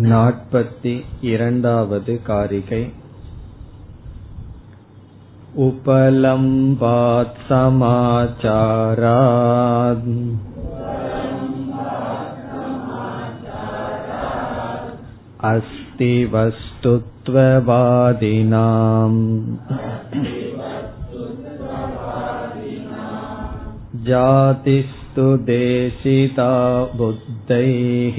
नाट्पति इरण्डावद् कारिकै उपलम्बात् समाचारात् अस्ति वस्तुत्ववादिनाम् जातिस्तु देशिता बुद्धैः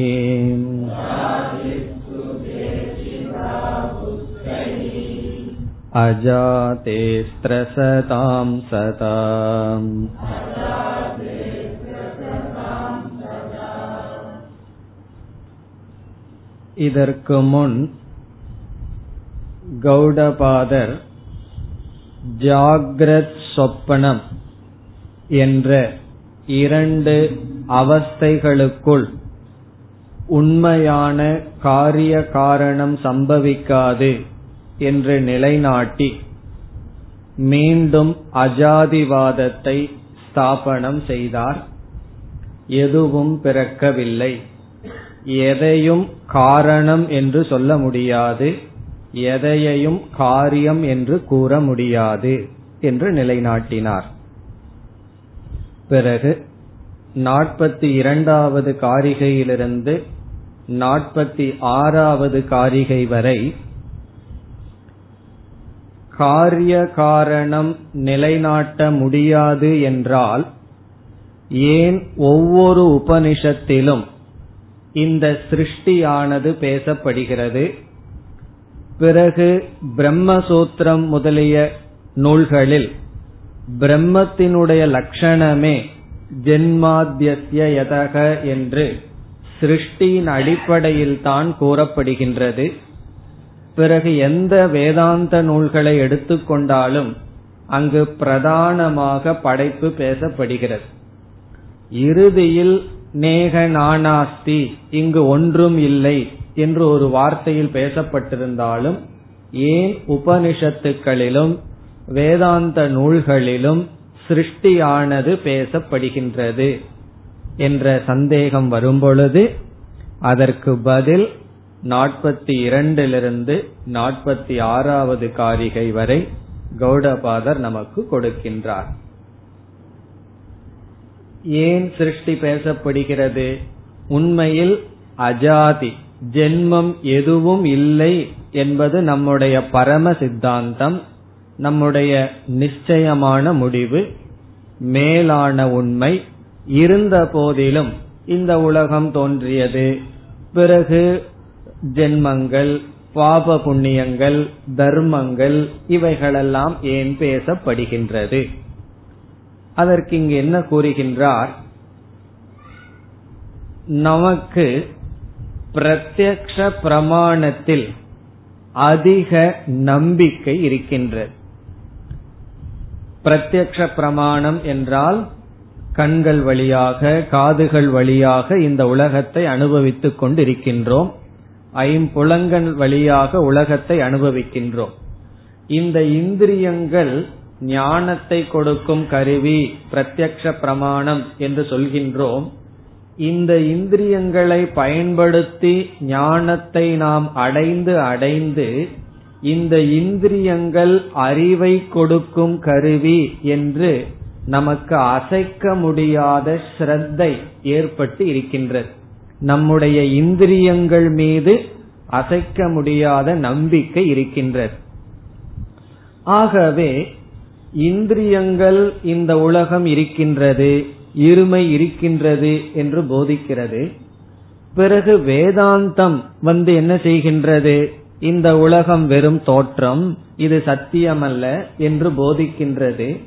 अजाते स्त्रसतां सता இதற்கு முன் கௌடபாதர் ஜாகிரத் சொப்பனம் என்ற இரண்டு அவஸ்தைகளுக்குள் உண்மையான காரிய காரணம் சம்பவிக்காது என்று நிலைநாட்டி மீண்டும் அஜாதிவாதத்தை ஸ்தாபனம் செய்தார். எதுவும் பிறக்கவில்லை. எதையும் காரணம் என்று சொல்ல முடியாது. எதையையும் காரியம் என்று கூற முடியாது என்று நிலைநாட்டினார். பிறகு நாற்பத்தி இரண்டாவது காரிகையிலிருந்து நாற்பத்தி ஆறாவது காரிகை வரை காரிய காரணம் நிலைநாட்ட முடியாது என்றால் ஏன் ஒவ்வொரு உபனிஷத்திலும் இந்த சிருஷ்டியானது பேசப்படுகிறது? பிறகு பிரம்மசூத்திரம் முதலிய நூல்களில் பிரம்மத்தினுடைய லட்சணமே ஜென்மாத்திய யதக என்று சிருஷ்டியின் அடிப்படையில் தான் கூறப்படுகின்றது. பிறகு எந்த வேதாந்த நூல்களை எடுத்துக்கொண்டாலும் அங்கு பிரதானமாக படைப்பு பேசப்படுகிறது. இறுதியில் நேக நானாஸ்தி இங்கு ஒன்றும் இல்லை என்று ஒரு வார்த்தையில் பேசப்பட்டிருந்தாலும் ஏன் உபனிஷத்துக்களிலும் வேதாந்த நூல்களிலும் சிருஷ்டியானது பேசப்படுகின்றது என்ற சந்தேகம் வரும்பொழுது அதற்கு பதில் நாற்பத்தி இரண்டிலிருந்து நாற்பத்தி ஆறாவது காரிகை வரை கௌடபாதர் நமக்கு கொடுக்கின்றார். ஏன் சிருஷ்டி பேசப்படுகிறது? உண்மையில் அஜாதி ஜென்மம் எதுவும் இல்லை என்பது நம்முடைய பரம சித்தாந்தம். நம்முடைய நிச்சயமான முடிவு மேலான உண்மை இருந்த போதிலும் இந்த உலகம் தோன்றியது. பிறகு ஜென்மங்கள் பாப புண்ணியங்கள் தர்மங்கள் இவைகளெல்லாம் ஏன் பேசப்படுகின்றது? அதற்கு இங்கு என்ன கூறுகின்றார்? நமக்கு பிரத்யக்ஷ பிரமாணத்தில் அதிக நம்பிக்கை இருக்கின்றது. பிரத்யக்ஷ பிரமாணம் என்றால் கண்கள் வழியாக காதுகள் வழியாக இந்த உலகத்தை அனுபவித்துக் கொண்டிருக்கின்றோம். ஐம்புலங்கள் வழியாக உலகத்தை அனுபவிக்கின்றோம். இந்த இந்திரியங்கள் ஞானத்தை கொடுக்கும் கருவி பிரத்யக்ஷ பிரமாணம் என்று சொல்கின்றோம். இந்த இந்திரியங்களை பயன்படுத்தி ஞானத்தை நாம் அடைந்து அடைந்து இந்த இந்திரியங்கள் அறிவை கொடுக்கும் கருவி என்று நமக்கு அசைக்க முடியாத ஸ்ரத்தை ஏற்பட்டு இருக்கின்றது. நம்முடைய இந்திரியங்கள் மீது அசைக்க முடியாத நம்பிக்கை இருக்கின்றது. ஆகவே இந்திரியங்கள் இந்த உலகம் இருக்கின்றது இருமை இருக்கின்றது என்று போதிக்கிறது. பிறகு வேதாந்தம் வந்து என்ன செய்கின்றது? இந்த உலகம் வெறும் தோற்றம் இது சத்தியமல்ல என்று போதிக்கின்றது.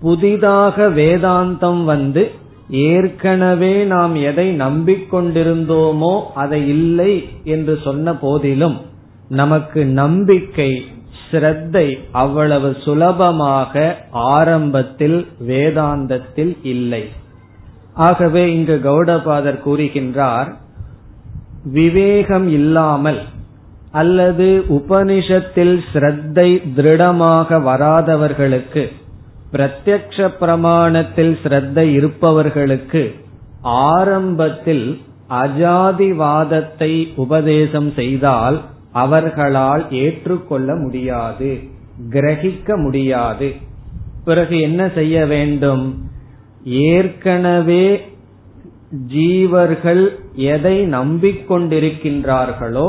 புதிதாக வேதாந்தம் வந்து ஏற்கனவே நாம் எதை நம்பிக்கொண்டிருந்தோமோ அதை இல்லை என்று சொன்ன போதிலும் நமக்கு நம்பிக்கை ஸ்ரத்தை அவ்வளவு சுலபமாக ஆரம்பத்தில் வேதாந்தத்தில் இல்லை. ஆகவே இங்கு கௌடபாதர் கூறுகின்றார் விவேகம் இல்லாமல் அல்லது உபனிஷத்தில் ஸ்ரத்தை திருடமாக வராதவர்களுக்கு பிரத்யக்ஷ பிரமாணத்தில் ஸ்ரத்தை இருப்பவர்களுக்கு ஆரம்பத்தில் அஜாதிவாதத்தை உபதேசம் செய்தால் அவர்களால் ஏற்றுக்கொள்ள முடியாது கிரகிக்க முடியாது. பிறகு என்ன செய்ய வேண்டும்? ஏற்கனவே ஜீவர்கள் எதை நம்பிக்கொண்டிருக்கின்றார்களோ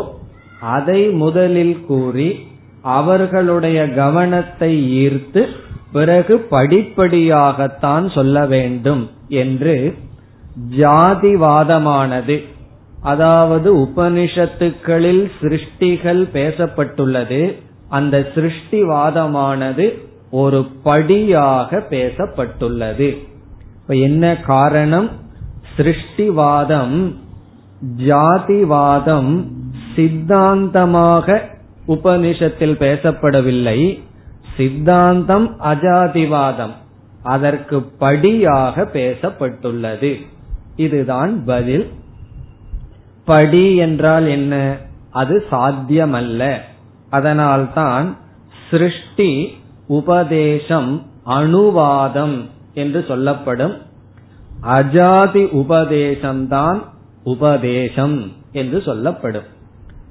அதை முதலில் கூறி அவர்களுடைய கவனத்தை ஈர்த்து பிறகு படிப்படியாகத்தான் சொல்ல வேண்டும் என்று ஜாதிவாதமானது அதாவது உபனிஷத்துக்களில் சிருஷ்டிகள் பேசப்பட்டுள்ளது அந்த சிருஷ்டிவாதமானது ஒரு படியாக பேசப்பட்டுள்ளது. இப்ப என்ன காரணம்? சிருஷ்டிவாதம் ஜாதிவாதம் சித்தாந்தமாக உபனிஷத்தில் பேசப்படவில்லை. சித்தாந்தம் அஜாதிவாதம். அதற்கு படியாக பேசப்பட்டுள்ளது. இதுதான் பதில். படி என்றால் என்ன? அது சாத்தியமல்ல. அதனால்தான் சிருஷ்டி உபதேசம் அணுவாதம் என்று சொல்லப்படும். அஜாதி உபதேசம்தான் உபதேசம் என்று சொல்லப்படும்.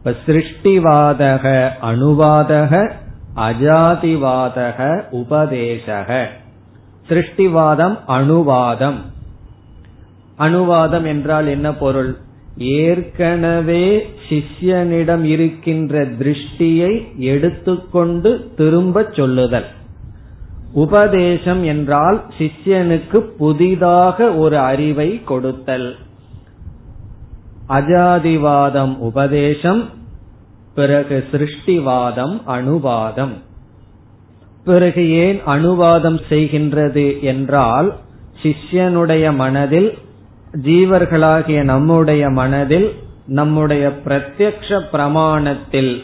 இப்ப சிருஷ்டிவாதக அணுவாதக அஜாதிவாதக உபதேசக. சிருஷ்டிவாதம் அணுவாதம். அணுவாதம் என்றால் என்ன பொருள்? ஏற்கனவே சிஷ்யனிடம் இருக்கின்ற திருஷ்டியை எடுத்துக்கொண்டு திரும்ப சொல்லுதல். உபதேசம் என்றால் சிஷ்யனுக்கு புதிதாக ஒரு அறிவை கொடுத்தல். அஜாதிவாதம் உபதேசம் பிறகு சிருஷ்டிவாதம் அணுவாதம். பிறகு ஏன் அணுவாதம் செய்கின்றது என்றால் சிஷ்யனுடைய மனதில் ஜீவர்களாகிய நம்முடைய மனதில் நம்முடைய பிரத்யக்ஷ பிரமாணத்தில்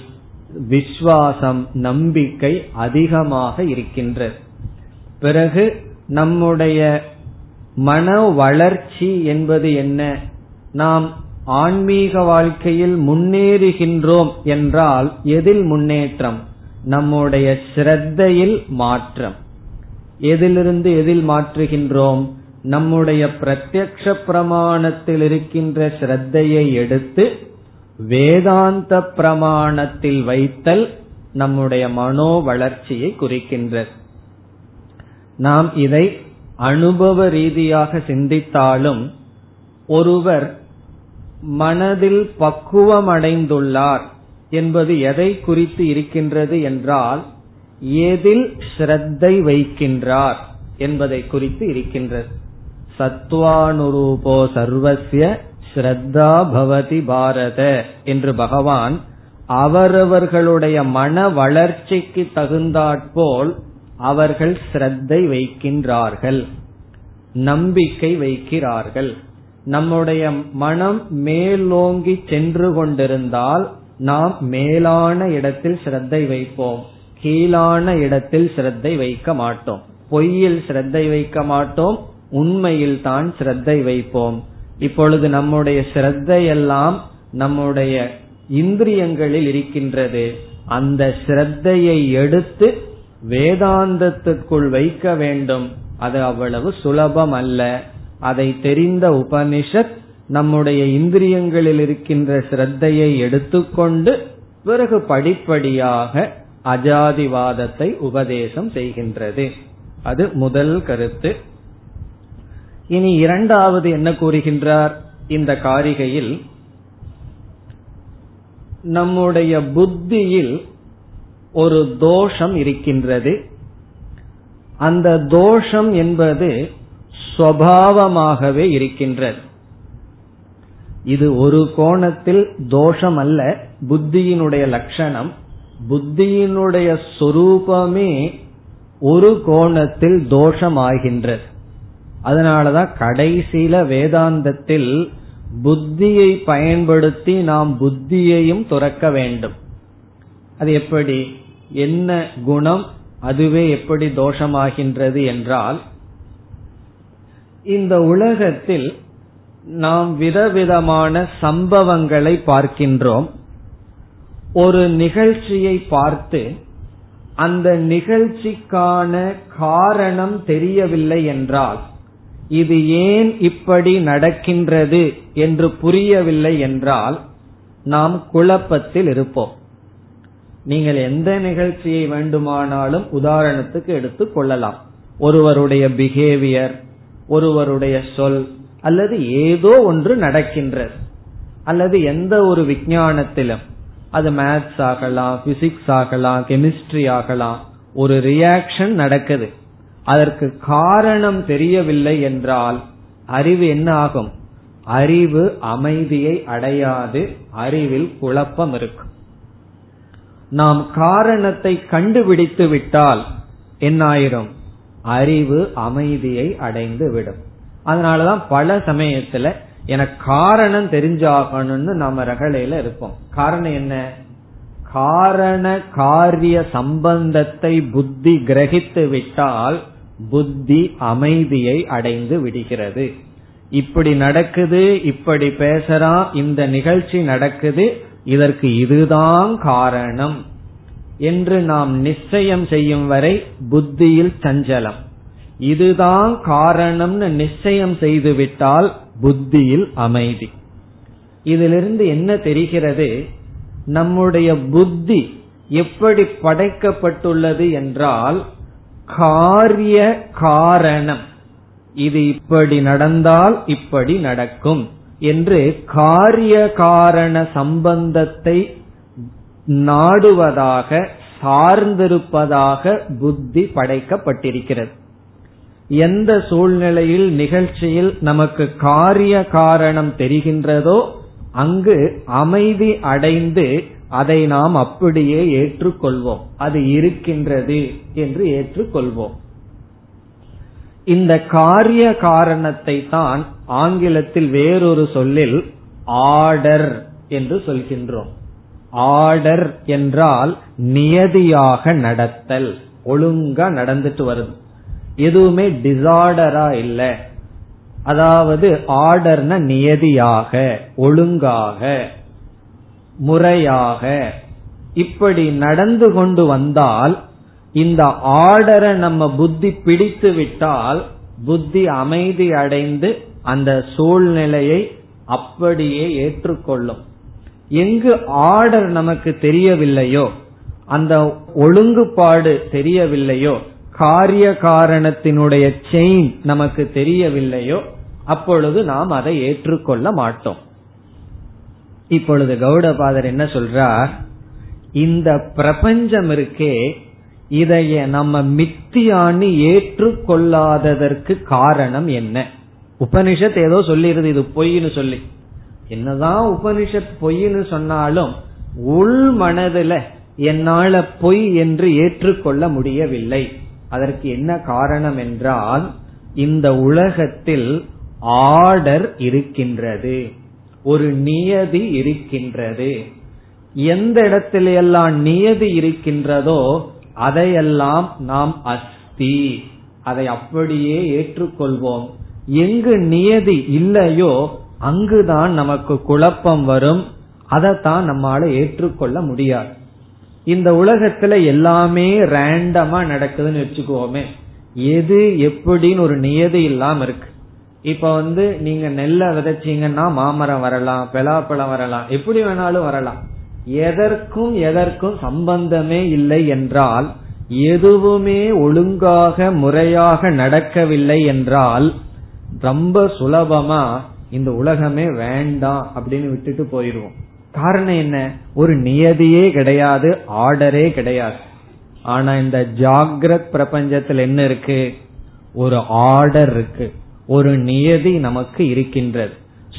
விஸ்வாசம் நம்பிக்கை அதிகமாக இருக்கின்றது. பிறகு நம்முடைய மன வளர்ச்சி என்பது என்ன? நாம் ஆன்மீக வாழ்க்கையில் முன்னேறுகின்றோம் என்றால் எதில் முன்னேற்றம்? நம்முடைய ஸ்ரத்தையில் மாற்றம். எதிலிருந்து எதில் மாற்றுகின்றோம்? நம்முடைய பிரத்யக்ஷ பிரமாணத்தில் இருக்கின்ற ஸ்ரத்தையை எடுத்து வேதாந்த பிரமாணத்தில் வைத்தல் நம்முடைய மனோ வளர்ச்சியை குறிக்கின்றது. நாம் இதை அனுபவ ரீதியாக சிந்தித்தாலும் ஒருவர் மனதில் பக்குவம் அடைந்துள்ளார் என்பது எதை குறித்து இருக்கின்றது என்றால் எதில் ஸ்ரத்தை வைக்கின்றார் என்பதை குறித்து இருக்கின்றது. சத்வானுரூபோ சர்வசிய ஸ்ரத்தா பவதி பாரத என்று பகவான் அவரவர்களுடைய மன வளர்ச்சிக்கு தகுந்தாற்போல் அவர்கள் ஸ்ரத்தை வைக்கின்றார்கள் நம்பிக்கை வைக்கிறார்கள். நம்முடைய மனம் மேலோங்கி சென்று கொண்டிருந்தால் நாம் மேலான இடத்தில் சிரத்தை வைப்போம். கீழான இடத்தில் சிரத்தை வைக்க மாட்டோம். பொய்யில் சிரத்தை வைக்க மாட்டோம். உண்மையில் தான் சிரத்தை வைப்போம். இப்பொழுது நம்முடைய சிரத்தையெல்லாம் நம்முடைய இந்திரியங்களில் இருக்கின்றது. அந்த சிரத்தையை எடுத்து வேதாந்தத்துக்குள் வைக்க வேண்டும். அது அவ்வளவு சுலபம் அல்ல. அதை தெரிந்த உபனிஷத் நம்முடைய இந்திரியங்களில் இருக்கின்ற சிரத்தையை எடுத்துக்கொண்டு பிறகு படிப்படியாக அஜாதிவாதத்தை உபதேசம் செய்கின்றது. அது முதல் கருத்து. இனி இரண்டாவது என்ன கூறுகின்றார்? இந்த காரிகையில் நம்முடைய புத்தியில் ஒரு தோஷம் இருக்கின்றது. அந்த தோஷம் என்பது சுவாவமாகவே இருக்கின்றது. இது ஒரு கோணத்தில் தோஷம் அல்ல புத்தியினுடைய லட்சணம். புத்தியினுடைய சொரூபமே ஒரு கோணத்தில் தோஷமாகின்றது. அதனாலதான் கடைசியில வேதாந்தத்தில் புத்தியை பயன்படுத்தி நாம் புத்தியையும் துறக்க வேண்டும். அது எப்படி? என்ன குணம்? அதுவே எப்படி தோஷமாகின்றது என்றால் இந்த உலகத்தில் நாம் விதவிதமான சம்பவங்களை பார்க்கின்றோம். ஒரு நிகழ்ச்சியை பார்த்து அந்த நிகழ்ச்சிக்கான காரணம் தெரியவில்லை என்றால் இது ஏன் இப்படி நடக்கின்றது என்று புரியவில்லை என்றால் நாம் குழப்பத்தில் இருப்போம். நீங்கள் எந்த நிகழ்ச்சியை வேண்டுமானாலும் உதாரணத்துக்கு எடுத்துக் கொள்ளலாம். ஒருவருடைய பிஹேவியர் ஒருவருடைய சொல் அல்லது ஏதோ ஒன்று நடக்கின்றது. அல்லது எந்த ஒரு விஞ்ஞானத்திலும் அது மேத்ஸ் ஆகலாம் பிசிக்ஸ் ஆகலாம் கெமிஸ்ட்ரி ஆகலாம். ஒரு ரியாக்ஷன் நடக்குது. அதற்கு காரணம் தெரியவில்லை என்றால் அறிவு என்ன ஆகும்? அறிவு அமைதியை அடையாது. அறிவில் குழப்பம் இருக்கும். நாம் காரணத்தை கண்டுபிடித்து விட்டால் என்னாயிரும்? அறிவு அமைதியை அடைந்து விடும். அதனாலதான் பல சமயத்துல எனக்கு காரணம் தெரிஞ்சாகணும்னு நாம ரகலையில இருப்போம். காரணம் என்ன? காரண காரிய சம்பந்தத்தை புத்தி கிரகித்து விட்டால் புத்தி அமைதியை அடைந்து விடுகிறது. இப்படி நடக்குது இப்படி பேசுறான் இந்த நிகழ்ச்சி நடக்குது இதற்கு இதுதான் காரணம். என்று நாம் நிச்சயம் செய்யும் வரை புத்தியில் சஞ்சலம். இதுதான் காரணம்னு நிச்சயம் செய்துவிட்டால் புத்தியில் அமைதி. இதிலிருந்து என்ன தெரிகிறது? நம்முடைய புத்தி எப்படி படைக்கப்பட்டுள்ளது என்றால் காரிய காரணம். இது இப்படி நடந்தால் இப்படி நடக்கும் என்று காரிய காரண சம்பந்தத்தை நாடுவதாக சார்ந்திருப்பதாக புத்தி படைக்கப்பட்டிருக்கிறது. எந்த சூழ்நிலையில் நிகழ்ச்சியில் நமக்கு காரிய காரணம் தெரிகின்றதோ அங்கு அமைதி அடைந்து அதை நாம் அப்படியே ஏற்றுக்கொள்வோம். அது இருக்கின்றது என்று ஏற்றுக்கொள்வோம். இந்த காரிய காரணத்தை தான் ஆங்கிலத்தில் வேறொரு சொல்லில் ஆர்டர் என்று சொல்கின்றோம். ஆர்டர் என்றால் நியதியாக நடத்தல் ஒழுங்கா நடந்துட்டு வருது. எதுவுமே டிசார்டரா இல்ல. அதாவது ஆர்டர்ன நியதியாக ஒழுங்காக முறையாக. இப்படி நடந்து கொண்டு வந்தால் இந்த ஆர்டரை நம்ம புத்தி பிடித்து விட்டால் புத்தி அமைதி அடைந்து அந்த சூழ்நிலையை அப்படியே ஏற்றுக்கொள்ளும். எங்கு ஆர்டர் நமக்கு தெரியவில்லையோ அந்த ஒழுங்குபாடு தெரியவில்லையோ காரிய காரணத்தினுடைய செயின் நமக்கு தெரியவில்லையோ அப்பொழுது நாம் அதை ஏற்றுக்கொள்ள மாட்டோம். இப்பொழுது கௌடபாதர் என்ன சொல்றார்? இந்த பிரபஞ்சம் இருக்கே இதைய நம்ம மித்தியான்னு ஏற்றுக்கொள்ளாததற்கு காரணம் என்ன? உபனிஷத் ஏதோ சொல்லிருது இது பொய்னு சொல்லி. என்னதான் உபனிஷத் பொய்னு சொன்னாலும் உள் மனதுல என்னால பொய் என்று ஏற்றுக்கொள்ள முடியவில்லை. அதற்கு என்ன காரணம் என்றால் இந்த உலகத்தில் ஆர்டர் இருக்கின்றது. ஒரு நியதி இருக்கின்றது. எந்த இடத்திலெல்லாம் நியதி இருக்கின்றதோ அதையெல்லாம் நாம் அஸ்தி. அதை அப்படியே ஏற்றுக்கொள்வோம். எங்கு நியதி இல்லையோ அங்குதான் நமக்கு குழப்பம் வரும். அதைத்தான் நம்மால ஏற்றுக்கொள்ள முடியாது. இந்த உலகத்துல எல்லாமே ரேண்டமா நடக்குதுன்னு வச்சுக்கோமே. எது எப்படின்னு ஒரு நியதி இல்லாம இருக்கு. இப்ப வந்து நீங்க நெல்லை விதைச்சீங்கன்னா மாமரம் வரலாம் பெலாப்பழம் வரலாம் எப்படி வேணாலும் வரலாம். எதற்கும் எதற்கும் சம்பந்தமே இல்லை என்றால் எதுவுமே ஒழுங்காக முறையாக நடக்கவில்லை என்றால் ரொம்ப சுலபமா இந்த உலகமே வேண்டாம் அப்படின்னு விட்டுட்டு போயிருவோம். காரணம் என்ன? ஒரு நியதியே கிடையாது ஆர்டரே கிடையாது. ஆனா இந்த ஜாகிரத் பிரபஞ்சத்தில் என்ன இருக்கு? ஒரு ஆர்டர் இருக்கு. ஒரு நியதி நமக்கு இருக்கின்றது.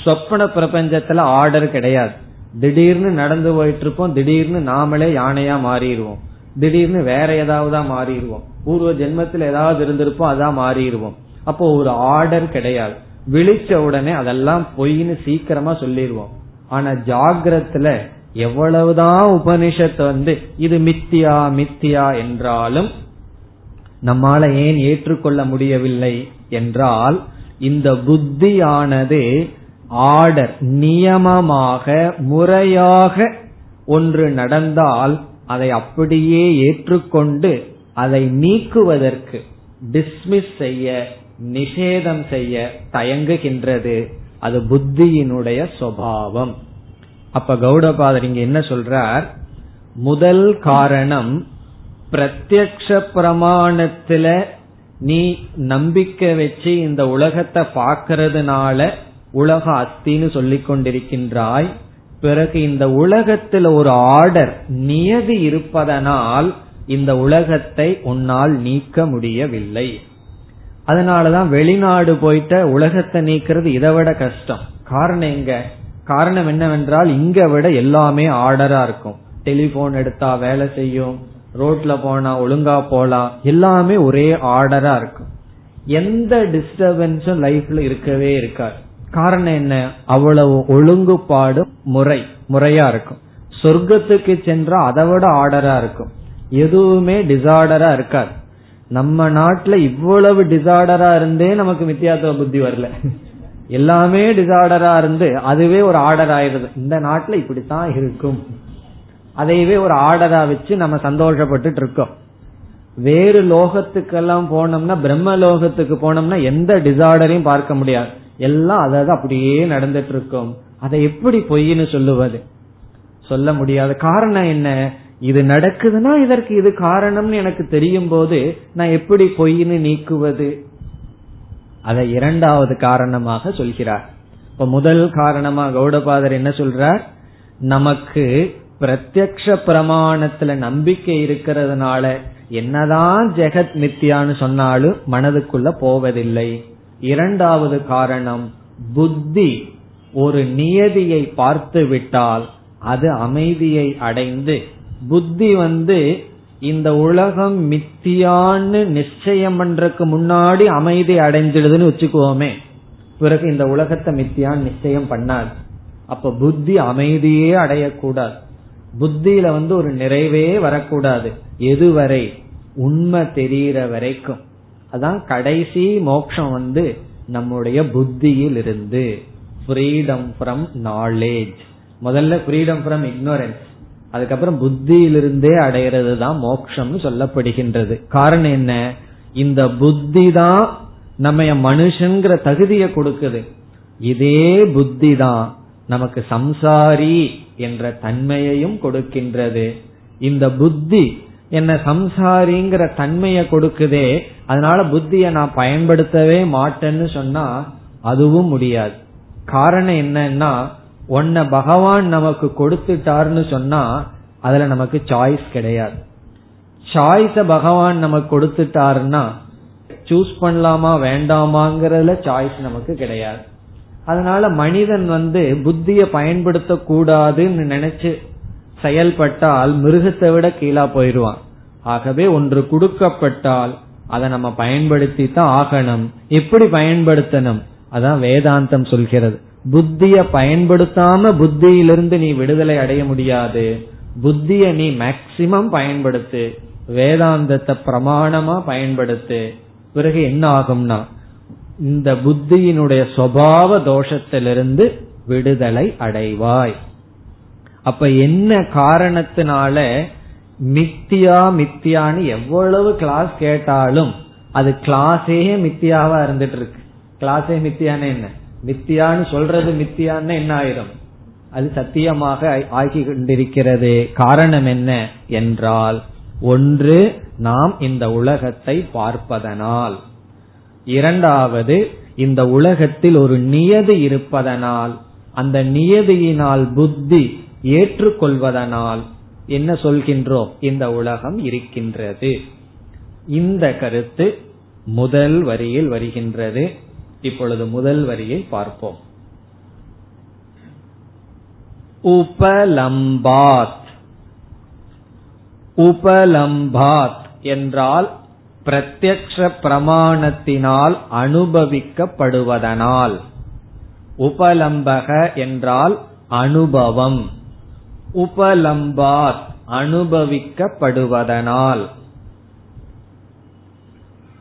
சொப்பன பிரபஞ்சத்துல ஆர்டர் கிடையாது. திடீர்னு நடந்து போயிட்டு இருப்போம் திடீர்னு நாமளே யானையா மாறிடுவோம். திடீர்னு வேற ஏதாவது மாறிடுவோம். பூர்வ ஜென்மத்தில் ஏதாவது இருந்திருப்போம் அதான் மாறிடுவோம். அப்போ ஒரு ஆர்டர் கிடையாது. விழிச்ச உடனே அதெல்லாம் பொய்னு சீக்கிரமா சொல்லிடுவோம். ஆனா ஜாகிரத்துல எவ்வளவுதான் உபனிஷத் வந்து இது மித்தியா மித்தியா என்றாலும் நம்மால ஏன் ஏற்றுக்கொள்ள முடியவில்லை என்றால் இந்த புத்தியானது ஆர்டர் நியமமாக முறையாக ஒன்று நடந்தால் அதை அப்படியே ஏற்றுக்கொண்டு அதை நீக்குவதற்கு டிஸ்மிஸ் செய்ய நிஷேதம் செய்ய தயங்குகின்றது. அது புத்தியினுடைய சுவாவம். அப்ப கௌடபாதர் இங்க என்ன சொல்றார்? முதல் காரணம் பிரத்யக்ஷ பிரமாணத்துல நீ நம்பிக்கை வச்சு இந்த உலகத்தை பார்க்கறதுனால உலக அத்தின்னு சொல்லிக் கொண்டிருக்கின்றாய். பிறகு இந்த உலகத்தில் ஒரு ஆர்டர் நியதி இருப்பதனால் இந்த உலகத்தை உன்னால் நீக்க முடியவில்லை. அதனாலதான் வெளிநாடு போயிட்ட உலகத்தை நீக்கிறது இதை விட கஷ்டம். காரணம் எங்க? காரணம் என்னவென்றால் இங்க விட எல்லாமே ஆர்டரா இருக்கும். டெலிபோன் எடுத்தா வேலை செய்யும். ரோட்ல போனா ஒழுங்கா போலாம். எல்லாமே ஒரே ஆர்டரா இருக்கும். எந்த டிஸ்டர்பன்ஸும் லைஃப்ல இருக்கவே இருக்காது. காரணம் என்ன? அவ்வளவு ஒழுங்குபாடு முறை முறையா இருக்கும். சொர்க்கத்துக்கு சென்றா அதை விட ஆர்டரா இருக்கும். எதுவுமே டிசார்டரா இருக்காது. நம்ம நாட்டுல இவ்வளவு டிசார்டரா இருந்தே நமக்கு வித்தியாச புத்தி வரல. எல்லாமே டிசார்டரா இருந்து அதுவே ஒரு ஆர்டர் ஆயிடுது. இந்த நாட்டுல இப்படித்தான் இருக்கும். அதையவே ஒரு ஆர்டரா வச்சு நம்ம சந்தோஷப்பட்டு இருக்கோம். வேறு லோகத்துக்கெல்லாம் போனோம்னா பிரம்ம லோகத்துக்கு போனோம்னா எந்த டிசார்டரையும் பார்க்க முடியாது. எல்லாம் அதாவது அப்படியே நடந்துட்டு இருக்கும். அதை எப்படி பொய்ன்னு சொல்லுவது? சொல்ல முடியாத. காரணம் என்ன? இது நடக்குதுன்னா இதற்கு இது காரணம்னு எனக்கு தெரியும் போது நான் எப்படி பொய்னு நீக்குவது? அதை இரண்டாவது காரணமாக சொல்கிறார். இப்ப முதல் காரணமா கௌடபாதர் என்ன சொல்றார்? நமக்கு பிரத்யக்ஷ பிரமாணத்துல நம்பிக்கை இருக்கிறதுனால என்னதான் ஜெகத் மித்தியான்னு சொன்னாலும் மனதுக்குள்ள போவதில்லை. இரண்டாவது காரணம் புத்தி ஒரு நியதியை பார்த்து விட்டால் அது அமைதியை அடைந்து புத்தி வந்து இந்த உலகம் மித்தியான்னு நிச்சயம் பண்றதுக்கு முன்னாடி அமைதி அடைஞ்சிடுதுன்னு வச்சுக்குவோமே பிறகு இந்த உலகத்தை மித்தியான்னு நிச்சயம் பண்ணாது. அப்ப புத்தி அமைதியே அடையக்கூடாது. புத்தியில வந்து ஒரு நிறைவே வரக்கூடாது. எதுவரை? உண்மை தெரிகிற வரைக்கும். அதான் கடைசி மோட்சம் வந்து நம்முடைய புத்தியில் இருந்து ஃப்ரீடம் ஃப்ரம் நாலேஜ் முதல்ல ஃப்ரீடம் ஃப்ரம் இக்னோரன்ஸ் அதுக்கப்புறம் புத்தியிலிருந்தே அடையிறது தான் மோக்ஷம்னு சொல்லப்படுகின்றது. காரணம் என்ன? இந்த புத்தி தான் நம்ம மனுஷங்கிற தகுதியை கொடுக்குது. இதே புத்தி தான் நமக்கு சம்சாரி என்ற தன்மையையும் கொடுக்கின்றது. இந்த புத்தி என்ன சம்சாரிங்கிற தன்மையை கொடுக்குதே அதனால புத்திய நான் பயன்படுத்தவே மாட்டேன்னு சொன்னா அதுவும் முடியாது. காரணம் என்னன்னா ஒன்ன பகவான் நமக்கு கொடுத்துட்டாருன்னு சொன்னா அதுல நமக்கு சாய்ஸ் கிடையாது. சாய்ஸ பகவான் நமக்கு கொடுத்துட்டாருன்னா சூஸ் பண்ணலாமா வேண்டாமாங்கிறதுல சாய்ஸ் நமக்கு கிடையாது. அதனால மனிதன் வந்து புத்திய பயன்படுத்த கூடாதுன்னு நினைச்சு செயல்பட்டால் மிருகத்தை விட கீழா போயிடுவான். ஆகவே ஒன்று கொடுக்கப்பட்டால் அதை நம்ம பயன்படுத்தி தான் ஆகணும். எப்படி பயன்படுத்தணும்? அதான் வேதாந்தம் சொல்கிறது. புத்திய பயன்படுத்தாம புத்தியிலிருந்து நீ விடுதலை அடைய முடியாது. புத்திய நீ மேக்சிமம் பயன்படுத்து. வேதாந்தத்தை பிரமாணமா பயன்படுத்து. பிறகு என்ன ஆகும்னா இந்த புத்தியினுடைய சுவாவ தோஷத்திலிருந்து விடுதலை அடைவாய். அப்ப என்ன காரணத்தினால மித்தியா மித்தியான்னு எவ்வளவு கிளாஸ் கேட்டாலும் அது கிளாஸே மித்தியாவா இருந்துட்டு இருக்கு. கிளாஸே மித்தியான என்ன? மித்தியான்னு சொல்றது மித்தியான்னு என்ன ஆயிரும்? அது சத்தியமாக ஆகி கொண்டிருக்கிறது காரணம் என்ன என்றால் ஒன்று நாம் இந்த உலகத்தை பார்ப்பதனால். இரண்டாவது இந்த உலகத்தில் ஒரு நியதி இருப்பதனால். அந்த நியதியினால் புத்தி ஏற்றுக்கொள்வதனால் என்ன சொல்கின்றோம்? இந்த உலகம் இருக்கின்றது. இந்த கருத்து முதல் வரியில் வருகின்றது. இப்பொழுது முதல் வரியை பார்ப்போம். உபலம்பாத். உபலம்பாத் என்றால் பிரத்யக்ஷ பிரமாணத்தினால் அனுபவிக்கப்படுவதனால். உபலம்பக என்றால் அனுபவம். உபலம்பாத் அனுபவிக்கப்படுவதனால்.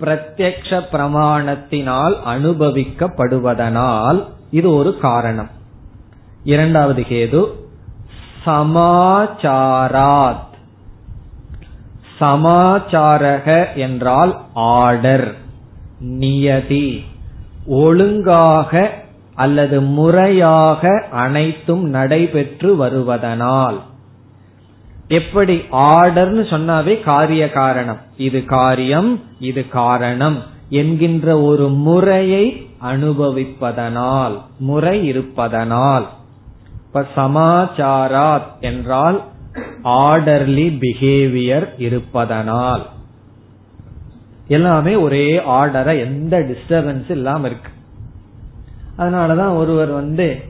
பிரத்யக்ஷ பிரமாணத்தினால் அனுபவிக்கப்படுவதனால் இது ஒரு காரணம். இரண்டாவது கேது சமாச்சாராத். சமாச்சாரக என்றால் ஆர்டர் நியதி ஒழுங்காக அல்லது முறையாக அனைத்தும் நடைபெற்று வருவதனால். எப்படி ஆர்டர்னு சொன்னாவே காரிய காரணம். இது காரியம் இது காரணம் என்கின்ற ஒரு முறையை அனுபவிப்பதனால் முறை இருப்பதனால். இப்ப சமாச்சாராத் என்றால் ஆர்டர்லி பிஹேவியர் இருப்பதனால். எல்லாமே ஒரே ஆர்டரா எந்த டிஸ்டர்பன்ஸ் இல்லாம இருக்கு. அதனாலதான் ஒருவர் வந்து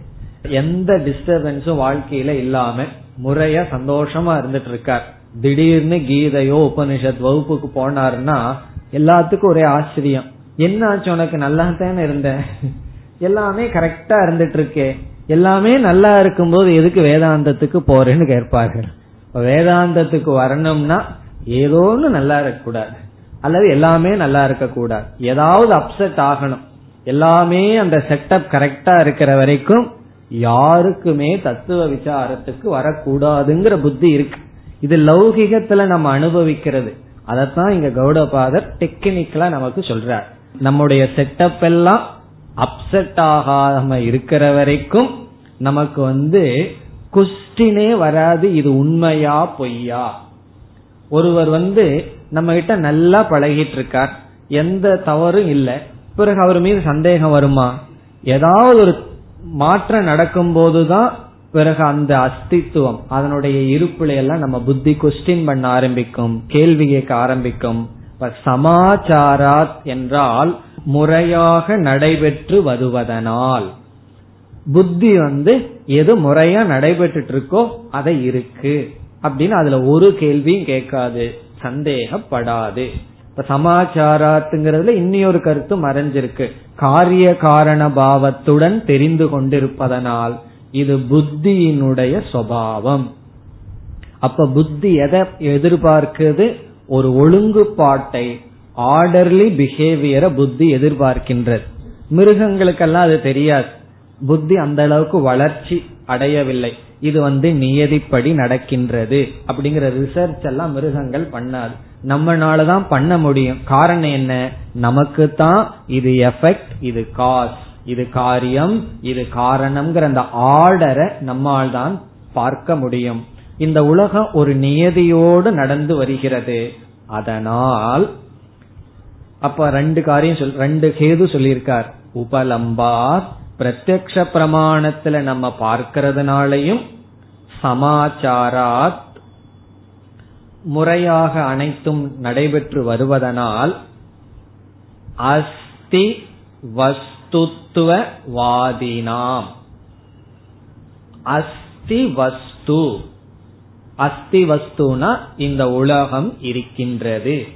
எந்த டிஸ்டர்பன்ஸும் வாழ்க்கையில இல்லாம முறையா சந்தோஷமா இருந்துட்டு இருக்கார் திடீர்னு கீதையோ உபனிஷத் வகுப்புக்கு போனாருன்னா எல்லாத்துக்கும் ஒரே ஆச்சரியம். என்ன ஆச்சு உனக்கு நல்லா தானே இருந்த? எல்லாமே கரெக்டா இருந்துட்டு இருக்கே எல்லாமே நல்லா இருக்கும்போது எதுக்கு வேதாந்தத்துக்கு போறேன்னு கேட்பார்கள் வேதாந்தத்துக்கு வரணும்னா ஏதோன்னு நல்லா இருக்கக்கூடாது. அல்லது எல்லாமே நல்லா இருக்க கூடாது ஏதாவது அப்செட் ஆகணும். எல்லாமே அந்த செட்டப் கரெக்டா இருக்கிற வரைக்கும் யாருக்குமே தத்துவ விசாரத்துக்கு வரக்கூடாதுங்கிற புத்தி இருக்கு. இது லௌகிகத்துல நம்ம அனுபவிக்கிறது. அதத்தான் இங்க கௌடபாதர் டெக்னிக்கலா நமக்கு சொல்றார். நம்முடைய செட்டப் எல்லாம் அப்செட் ஆகாம இருக்கிற வரைக்கும் நமக்கு வந்து குஸ்டினே வராது இது உண்மையா பொய்யா? ஒருவர் வந்து நம்ம கிட்ட நல்லா பழகிட்டு இருக்கார் எந்த தவறும் இல்லை. பிறகு அவர் மீது சந்தேகம் வருமா? ஏதாவது ஒரு மாற்றம் நடக்கும் போதுதான் பிறகு அந்த அஸ்தித்துவம் அதனுடைய இருப்புல எல்லாம் நம்ம புத்தி கொஸ்டின் பண்ண ஆரம்பிக்கும் கேள்வி கேட்க ஆரம்பிக்கும். சமாச்சாராத் என்றால் முறையாக நடைபெற்று வருவதனால். புத்தி வந்து எது முறையா நடைபெற்று இருக்கோ அதை இருக்கு. அப்படின்னு அதுல ஒரு கேள்வியும் கேட்காது சந்தேகப்படாது. இப்ப சமாச்சாராத்துங்கிறதுல இன்னொரு கருத்து மறைஞ்சிருக்கு. காரிய காரண பாவத்துடன் தெரிந்து கொண்டிருப்பதனால் இது புத்தியினுடைய சுவாவம். அப்ப புத்தி எதை எதிர்பார்க்குது ஒரு ஒழுங்குபாட்டை ஆர்டர்லி பிஹேவியரை புத்தி எதிர்பார்க்கின்றது. மிருகங்களுக்கெல்லாம் அது தெரியாது. புத்தி அந்த அளவுக்கு வளர்ச்சி அடையவில்லை. இது வந்து நியதிப்படி நடக்கின்றது. அப்படிங்கிற ரிசர்ச் எல்லாம் மிருகங்கள் பண்ணாது. நம்மனாலதான் பண்ண முடியும். காரணம் என்ன? நமக்கு தான் இது எஃபெக்ட் இது காஸ் இது காரியம் இது காரணம்ங்கிற அந்த ஆர்டரை நம்மால் தான் பார்க்க முடியும். இந்த உலகம் ஒரு நியதியோடு நடந்து வருகிறது. அதனால் அப்ப ரெண்டு காரியம் சொல் ரெண்டு கேது சொல்லியிருக்கார். உபலம்பா பிரத்யக்ஷ பிரமாணத்துல நம்ம பார்க்கறதுனாலையும் சமாச்சாராத் முறையாக அனைத்தும் நடைபெற்று வருவதனால் அஸ்தி வஸ்துத்துவவாதினாம். அஸ்தி வஸ்து. அஸ்தி வஸ்துனா இந்த உலகம் இருக்கின்றது.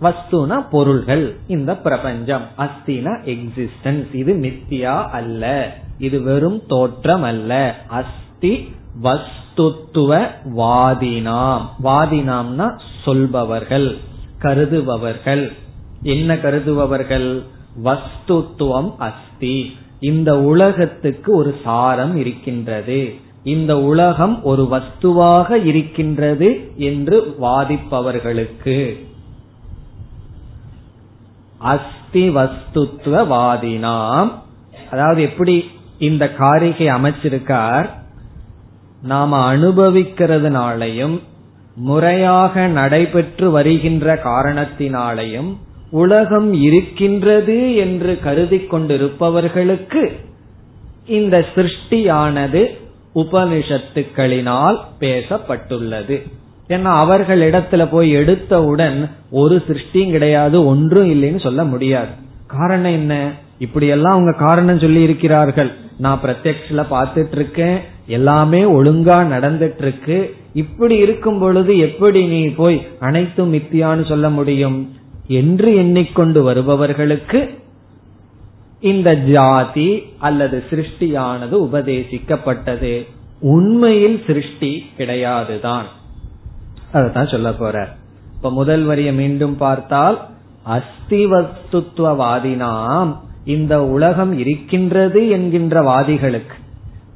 வஸ்துனா பொருள்கள் இந்த பிரபஞ்சம். அஸ்தினா எக்ஸிஸ்டன்ஸ் இது மித்தியா அல்ல. இது வெறும் தோற்றம் அல்ல. அஸ்தி வஸ்துத்துவ வாதினாம். வாதினாம்னா சொல்பவர்கள் கருதுபவர்கள். என்ன கருதுபவர்கள்? வஸ்துத்துவம் அஸ்தி. இந்த உலகத்துக்கு ஒரு சாரம் இருக்கின்றது. இந்த உலகம் ஒரு வஸ்துவாக இருக்கின்றது என்று வாதிப்பவர்களுக்கு. அஸ்தி வஸ்துத்துவ வாதினாம். அதாவது எப்படி இந்த காரிகை அமைச்சிருக்கார்? நாம அனுபவிக்கிறதுனாலையும் முறையாக நடைபெற்று வருகின்ற காரணத்தினாலையும் உலகம் இருக்கின்றது என்று கருதி கொண்டிருப்பவர்களுக்கு இந்த சிருஷ்டியானது உபனிஷத்துக்களினால் பேசப்பட்டுள்ளது. ஏன்னா அவர்களிடத்துல போய் எடுத்தவுடன் ஒரு சிருஷ்டியும் கிடையாது ஒன்றும் இல்லைன்னு சொல்ல முடியாது. காரணம் என்ன? இப்படி எல்லாம் அவங்க காரணம் சொல்லி இருக்கிறார்கள் நான் பிரத்யக்ஷல பாத்துட்டு இருக்கேன் எல்லாமே ஒழுங்கா நடந்துட்டு இருக்கு இப்படி இருக்கும் பொழுது எப்படி நீ போய் அனைத்தும் மித்தியான்னு சொல்ல முடியும்? என்று எண்ணிக்கொண்டு வருபவர்களுக்கு இந்த ஜாதி அல்லது சிருஷ்டியானது உபதேசிக்கப்பட்டது. உண்மையில் சிருஷ்டி கிடையாதுதான். அதான் சொல்ல போற. இப்ப முதல் வரிய மீண்டும் பார்த்தால் அஸ்திவஸ்துவாதினாம் இந்த உலகம் இருக்கின்றது என்கின்ற வாதிகளுக்கு.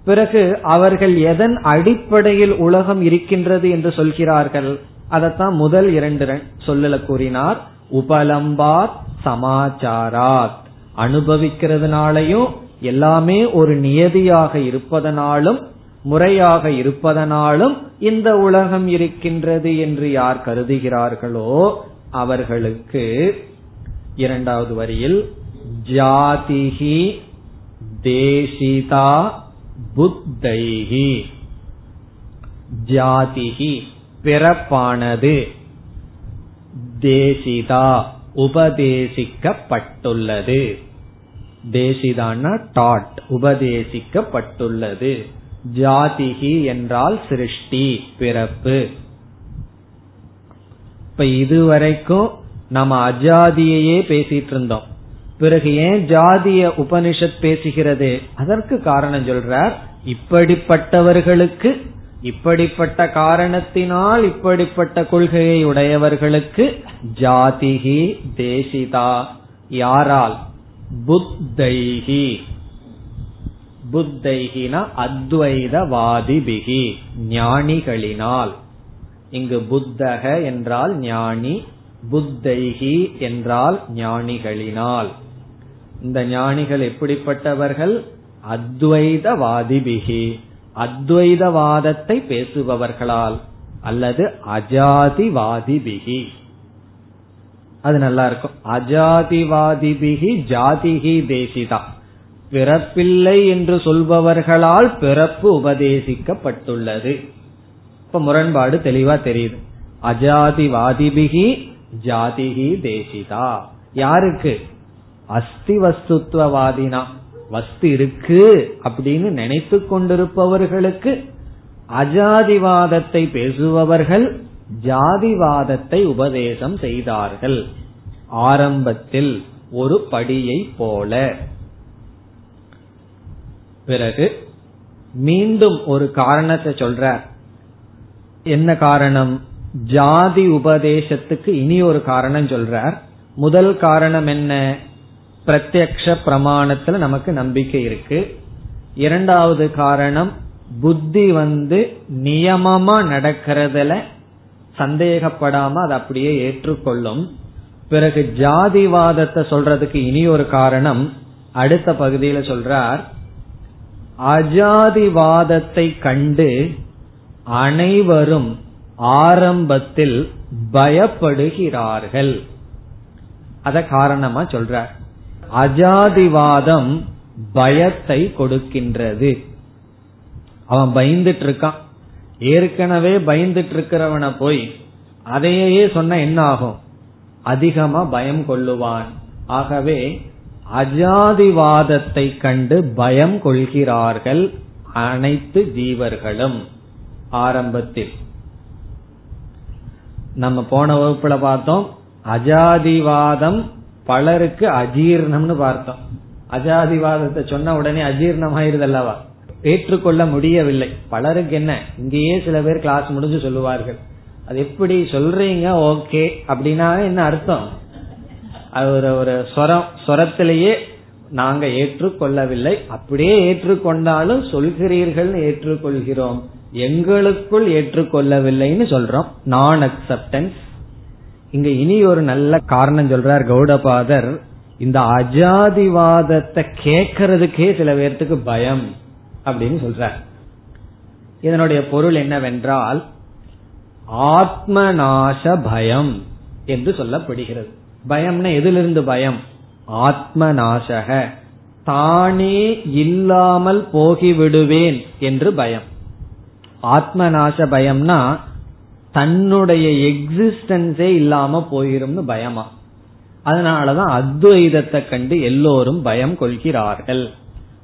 பிறகு அவர்கள் எதன் அடிப்படையில் உலகம் இருக்கின்றது என்று சொல்கிறார்கள்? அதைத்தான் முதல் இரண்டு சொல்லல கூறினார். உபலம்பாத் சமாச்சாராத். அனுபவிக்கிறதுனாலையும் எல்லாமே ஒரு நியதியாக இருப்பதனாலும் முறையாக இருப்பதனாலும் இந்த உலகம் இருக்கின்றது என்று யார் கருதுகிறார்களோ அவர்களுக்கு இரண்டாவது வரியில் ஜாதிகி தேசிதா புத்தைகி ஜாதிகி பிறப்பானது. தேசிதா உபதேசிக்கப்பட்டுள்ளது. தேசிதான டாட் உபதேசிக்கப்பட்டுள்ளது. ஜாதிகி என்றால் சிருஷ்டி பிறப்பு. இப்ப இதுவரைக்கும் நம்ம அஜாதியையே பேசிட்டு இருந்தோம். பிறகு ஏன் ஜாதிய உபனிஷத் பேசுகிறது? அதற்கு காரணம் சொல்றார் இப்படிப்பட்டவர்களுக்கு இப்படிப்பட்ட காரணத்தினால் இப்படிப்பட்ட கொள்கையை உடையவர்களுக்கு ஜாதிகி தேசிதா. யாரால்? புத்தைகி புத்தைகினா அத்வைதவாதிபிகி ஞானிகளினால். இங்கு புத்தக என்றால் ஞானி புத்தைகி என்றால் ஞானிகளினால். இந்த ஞானிகள் எப்படிப்பட்டவர்கள்? அத்வைதவாதிபிகி. அத்வைதவாதத்தை பேசுபவர்களால் அல்லது அஜாதிவாதிபிகி. அது நல்லா இருக்கும் அஜாதிவாதிபிகி ஜாதிகி தேசிதா. பிறப்பில்லை என்று சொல்பவர்களால் பிறப்பு உபதேசிக்கப்பட்டுள்ளது. இப்ப முரண்பாடு தெளிவா தெரியுது. அஜாதிவாதிபிகி ஜாதிகி தேசிதா. யாருக்கு? அஸ்தி வஸ்துத்வவாதினா வஸ்து இருக்கு அப்படின்னு நினைத்து கொண்டிருப்பவர்களுக்கு அஜாதிவாதத்தை பேசுபவர்கள் ஜாதிவாதத்தை உபதேசம் செய்தார்கள். ஆரம்பத்தில் ஒரு படியை போல. பிறகு மீண்டும் ஒரு காரணத்தை சொல்றார். என்ன காரணம்? ஜாதி உபதேசத்துக்கு இனி ஒரு காரணம் சொல்றார். முதல் காரணம் என்ன? பிரத்யக்ஷ பிரமாணத்துல நமக்கு நம்பிக்கை இருக்கு. இரண்டாவது காரணம் புத்தி வந்து நியமமா நடக்கிறதுல சந்தேகப்படாம அதை அப்படியே ஏற்றுக்கொள்ளும். பிறகு ஜாதிவாதத்தை சொல்றதுக்கு இனி ஒரு காரணம் அடுத்த பகுதியில சொல்றார் அஜாதிவாதத்தை கண்டு அனைவரும் ஆரம்பத்தில் பயப்படுகிறார்கள். அத காரணமா சொல்றார். அஜாதிவாதம் பயத்தை கொடுக்கின்றது. அவன் பயந்துட்டு இருக்கான் ஏற்கனவே பயந்துட்டு இருக்கிறவனை போய் அதையே சொன்ன என்ன ஆகும் அதிகமா பயம் கொள்ளுவான். ஆகவே அஜாதிவாதத்தை கண்டு பயம் கொள்கிறார்கள் அனைத்து ஜீவர்களும். ஆரம்பத்தில் நம்ம போன வகுப்புல பார்த்தோம் அஜாதிவாதம் பலருக்கு அஜீர்ணம்னு பார்த்தோம். அஜாதிவாதத்தை சொன்ன உடனே அஜீர்ணம் ஆயிருது அல்லவா ஏற்றுக்கொள்ள முடியவில்லை. பலருக்கு என்ன? இங்கேயே சில பேர் கிளாஸ் முடிஞ்சு சொல்லுவார்கள். அது எப்படி சொல்றீங்க? ஓகே. அப்படின்னா என்ன அர்த்தம்? அது ஒரு ஒரு சொரம் சொரத்திலேயே நாங்க ஏற்றுக்கொள்ளவில்லை. அப்படியே ஏற்றுக்கொண்டாலும் சொல்கிறீர்கள் ஏற்றுக்கொள்கிறோம். எங்களுக்குள் ஏற்றுக்கொள்ளவில்லைன்னு சொல்றோம். நான் அக்செப்டன்ஸ் இங்க இனி ஒரு நல்ல காரணம் சொல்றார் கௌடபாதர். இந்த அஜாதிவாதத்தை கேட்கறதுக்கே சில பேர்த்துக்கு பயம் அப்படின்னு சொல்றார். இதனுடைய பொருள் என்னவென்றால் ஆத்மநாச பயம் என்று சொல்லப்படுகிறது. பயம்னா எதிலிருந்து பயம்? ஆத்மநாசக. தானே இல்லாமல் போகிவிடுவேன் என்று பயம். ஆத்மநாச பயம்னா தன்னுடைய எக்ஸிஸ்டன்ஸே இல்லாம போயிரும்னு பயமா. அதனாலதான் அத்வைதத்தை கண்டு எல்லோரும் பயம் கொள்கிறார்கள்.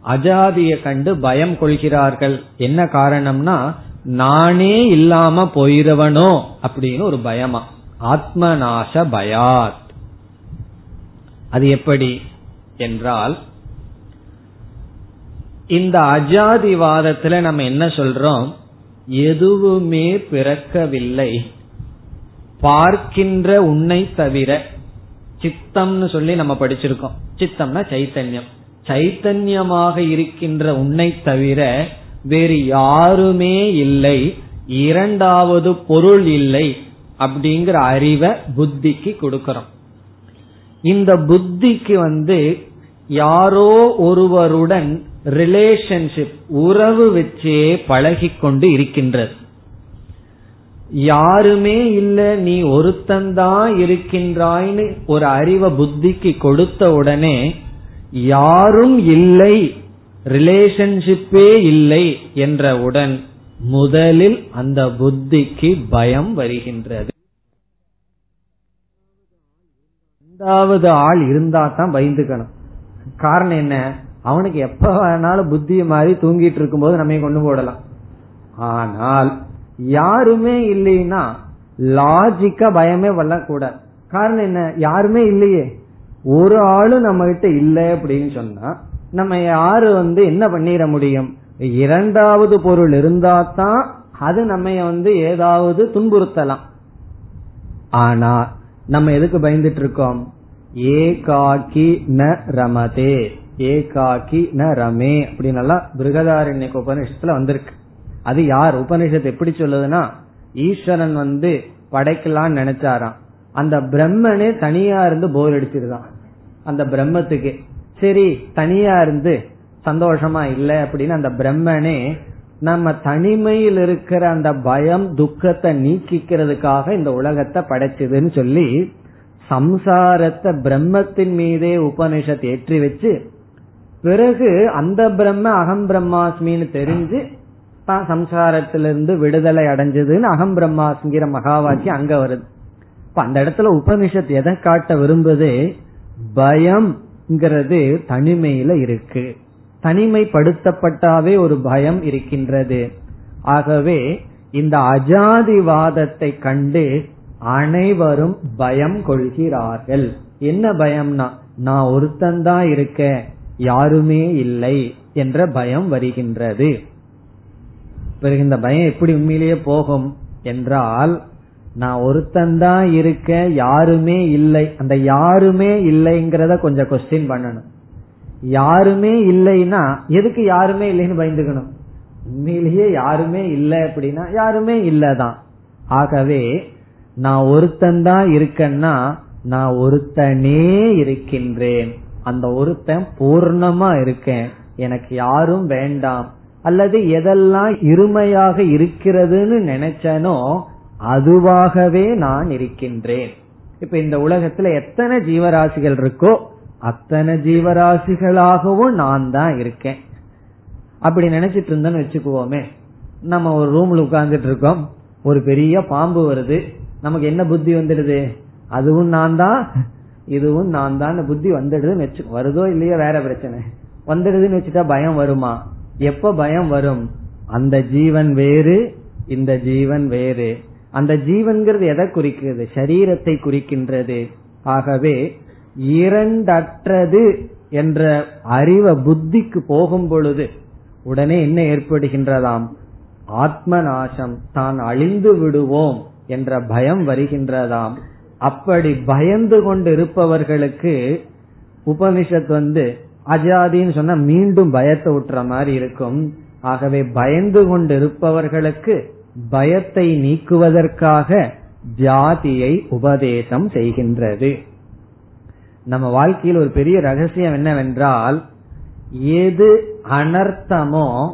அஜாதிய கண்டு பயம் கொள்கிறார்கள். என்ன காரணம்னா நானே இல்லாம போயிருவனோ அப்படின்னு ஒரு பயமா. ஆத்மநாச பயாத். அது எப்படி என்றால் இந்த அஜாதிவாதத்துல நம்ம என்ன சொல்றோம்? எதுவுமே பிறக்கவில்லை. பார்க்கின்ற உன்னை தவிர சித்தம்னு சொல்லி நம்ம படிச்சிருக்கோம். சித்தம்னா சைத்தன்யம். சைத்தன்யமாக இருக்கின்ற உன்னை தவிர வேறு யாருமே இல்லை. இரண்டாவது பொருள் இல்லை அப்படிங்கிற அறிவை புத்திக்கு கொடுக்கறோம். இந்த புத்திக்கு வந்து யாரோ ஒருவருடன் ரிலேஷன்ஷிப் உறவு வச்சே பழகி கொண்டு இருக்கின்றது. யாருமே இல்ல நீ ஒருத்தந்தான் இருக்கின்றாய்னு ஒரு அறிவை புத்திக்கு கொடுத்த உடனே யாரும் இல்லை ரிலேஷன்ஷிப்பே இல்லை என்றவுடன் முதலில் அந்த புத்திக்கு பயம் வருகின்றது. ரெண்டாவது ஆள் இருந்தா தான் பயந்துக்கணும். காரணம் என்ன? அவனுக்கு எப்ப வேணாலும் புத்திய மாதிரி தூங்கிட்டு இருக்கும் போது நம்ம கொண்டு போடலாம் ஆனால் யாருமே இல்லைன்னா லாஜிக்கா பயமே வரக்கூடாது காரணம் என்ன? யாருமே இல்லையே. ஒரு ஆளும் நம்ம கிட்ட இல்லை அப்படின்னு சொன்னா நம்ம யாரு வந்து என்ன பண்ணிட முடியும்? இரண்டாவது பொருள் இருந்தா தான் அது நம்ம வந்து ஏதாவது துன்புறுத்தலாம். ஆனா நம்ம எதுக்கு பயந்துட்டு இருக்கோம்? ஏகாக்கி ந ரமதே. ஏகாக்கி ந ரமே அப்படின்னு எல்லாம் பிருகதாரண்ய உபநிஷத்துல வந்திருக்கு. அது யார்? உபனிஷத்து எப்படி சொல்லுதுன்னா ஈஸ்வரன் வந்து படைக்கலாம்னு நினைச்சாராம். அந்த பிரம்மனே தனியா இருந்து போர் அடிச்சிருதான் அந்த பிரம்மத்துக்கு. சரி தனியா இருந்து சந்தோஷமா இல்லை அப்படின்னு அந்த பிரம்மனே நம்ம தனிமையில் இருக்கிற அந்த பயம் துக்கத்தை நீக்கிக்கிறதுக்காக இந்த உலகத்தை படைச்சதுன்னு சொல்லி சம்சாரத்தை பிரம்மத்தின் மீதே உபனிஷத் ஏற்றி வச்சு பிறகு அந்த பிரம்ம அகம் பிரம்மாஸ்மின்னு தெரிஞ்சு தான் சம்சாரத்திலிருந்து விடுதலை அடைஞ்சதுன்னு அகம் பிரம்மாஸ்ங்கிற மகாவாக்கியம் அங்க வருது. இப்ப அந்த இடத்துல உபனிஷத் எதை காட்ட விரும்புது? பயம்ங்கிறது தனிமையில இருக்கு. தனிமைப்படுத்தப்பட்டாவே ஒரு பயம் இருக்கின்றது. ஆகவே இந்த அஜாதிவாதத்தை கண்டு அனைவரும் பயம் கொள்கிறார்கள். என்ன பயம்னா நான் ஒருத்தந்தான் இருக்கேன். யாருமே இல்லை என்ற பயம் வருகின்றது. பிறகு இந்த பயம் எப்படி உண்மையிலேயே போகும் என்றால் நான் ஒருத்தந்தான் இருக்க யாருமே இல்லை. அந்த யாருமே இல்லைங்கிறத கொஞ்சம் கொஸ்டின் பண்ணணும். யாருமே இல்லைன்னா எதுக்கு யாருமே இல்லைன்னு பயந்துக்கணும்? உண்மையிலேயே யாருமே இல்லை அப்படின்னா யாருமே இல்லைதான். ஆகவே நான் ஒருத்தந்தான் இருக்கேன்னா நான் ஒருத்தனே இருக்கின்றேன். அந்த ஒருத்தன் பூர்ணமா இருக்கேன். எனக்கு யாரும் வேண்டாம். அல்லது எதெல்லாம் இருமையாக இருக்கிறதுன்னு நினைச்சனோ அதுவாகவே நான் இருக்கின்றேன். இப்ப இந்த உலகத்துல எத்தனை ஜீவராசிகள் இருக்கோ அத்தனை ஜீவராசிகளாகவும் நான் தான் இருக்கேன். அப்படி நினைச்சிட்டு இருந்தேன்னு வச்சுக்குவோமே. நம்ம ஒரு ரூம்ல உட்கார்ந்துட்டு இருக்கோம். ஒரு பெரிய பாம்பு வருது. நமக்கு என்ன புத்தி வந்துடுது? அதுவும் நான் தான். இதுவும் நான் தான் புத்தி வந்துடுதுன்னு வச்சு வருதோ இல்லையோ வேற பிரச்சனை. வந்துடுதுன்னு வச்சுட்டா பயம் வருமா? எப்ப பயம் வரும்? அந்த ஜீவன் வேறு இந்த ஜீவன் வேறு. அந்த ஜீவன்கிறது எதை குறிக்கிறது? சரீரத்தை குறிக்கின்றது. ஆகவே இரண்டற்றது என்ற அறிவை புத்திக்கு போகும் பொழுது உடனே என்ன ஏற்படுகின்றதாம்? ஆத்ம நாசம் தான் அழிந்து விடுவோம் என்ற பயம் வருகின்றதாம். அப்படி பயந்து கொண்டு இருப்பவர்களுக்கு உபனிஷத் வந்து அஜாதின்னு சொன்னா மீண்டும் பயத்தை விட்டுற மாதிரி இருக்கும். ஆகவே பயந்து கொண்டு இருப்பவர்களுக்கு பயத்தை நீக்குவதற்காக ஜாதியை உபதேசம் செய்கின்றது. நம்ம வாழ்க்கையில் ஒரு பெரிய ரகசியம் என்னவென்றால் எது அனர்த்தமோ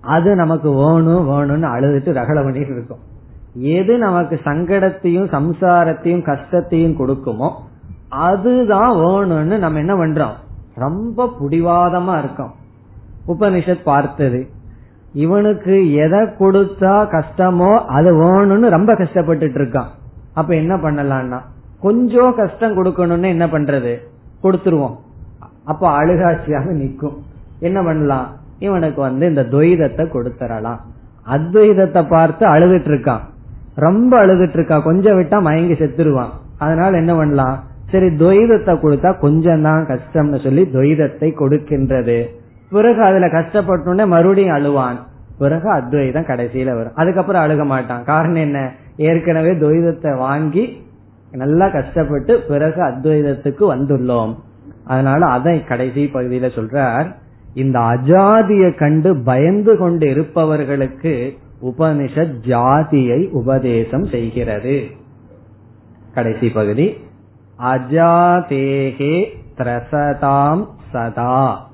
அது நமக்கு வேணும் வேணும்னு அழுதுட்டு ரகல பண்ணிட்டு இருக்கும். எது நமக்கு சங்கடத்தையும் சம்சாரத்தையும் கஷ்டத்தையும் கொடுக்குமோ அதுதான் வேணும்னு நம்ம என்ன பண்றோம்? ரொம்ப புடிவாதமா இருக்கோம். உபனிஷத் பார்த்தது. இவனுக்கு எதை கொடுத்தா கஷ்டமோ அது வேணும்னு ரொம்ப கஷ்டப்பட்டுட்டு இருக்கான். அப்ப என்ன பண்ணலாம்னா கொஞ்சம் கஷ்டம் கொடுக்கணும்னு என்ன பண்றது? கொடுத்துருவோம். அப்ப அழுகாட்சியாக நிற்கும். என்ன பண்ணலாம்? இவனுக்கு வந்து இந்த துவைதத்தை கொடுத்துடலாம் அத்வைதத்தை பார்த்து அழுதுட்டு இருக்கான். ரொம்ப அழுதுட்டு இருக்கா கொஞ்சம் விட்டா மயங்கி செத்துருவான். அதனால என்ன பண்ணலாம்? சரி துவைதத்தை கொடுத்தா கொஞ்சம் தான் கஷ்டம்னு சொல்லி துவைதத்தை கொடுக்கின்றது. பிறகு அதுல கஷ்டப்பட்டோன்னே மறுபடியும் அழுவான். பிறகு அத்வைதம் கடைசியில வரும். அதுக்கப்புறம் அழுக மாட்டான். காரணம் என்ன? ஏற்கனவே துவைதத்தை வாங்கி நல்லா கஷ்டப்பட்டு பிறகு அத்வைதத்துக்கு வந்துள்ளோம். அதனால அதை கடைசி பகுதியில சொல்றார் இந்த அஜாதியை கண்டு பயந்து கொண்டு இருப்பவர்களுக்கு உபனிஷத் ஜாதியை உபதேசம் செய்கிறது. கடைசி பகுதி. அஜாதேகே திரசதாம் சதா.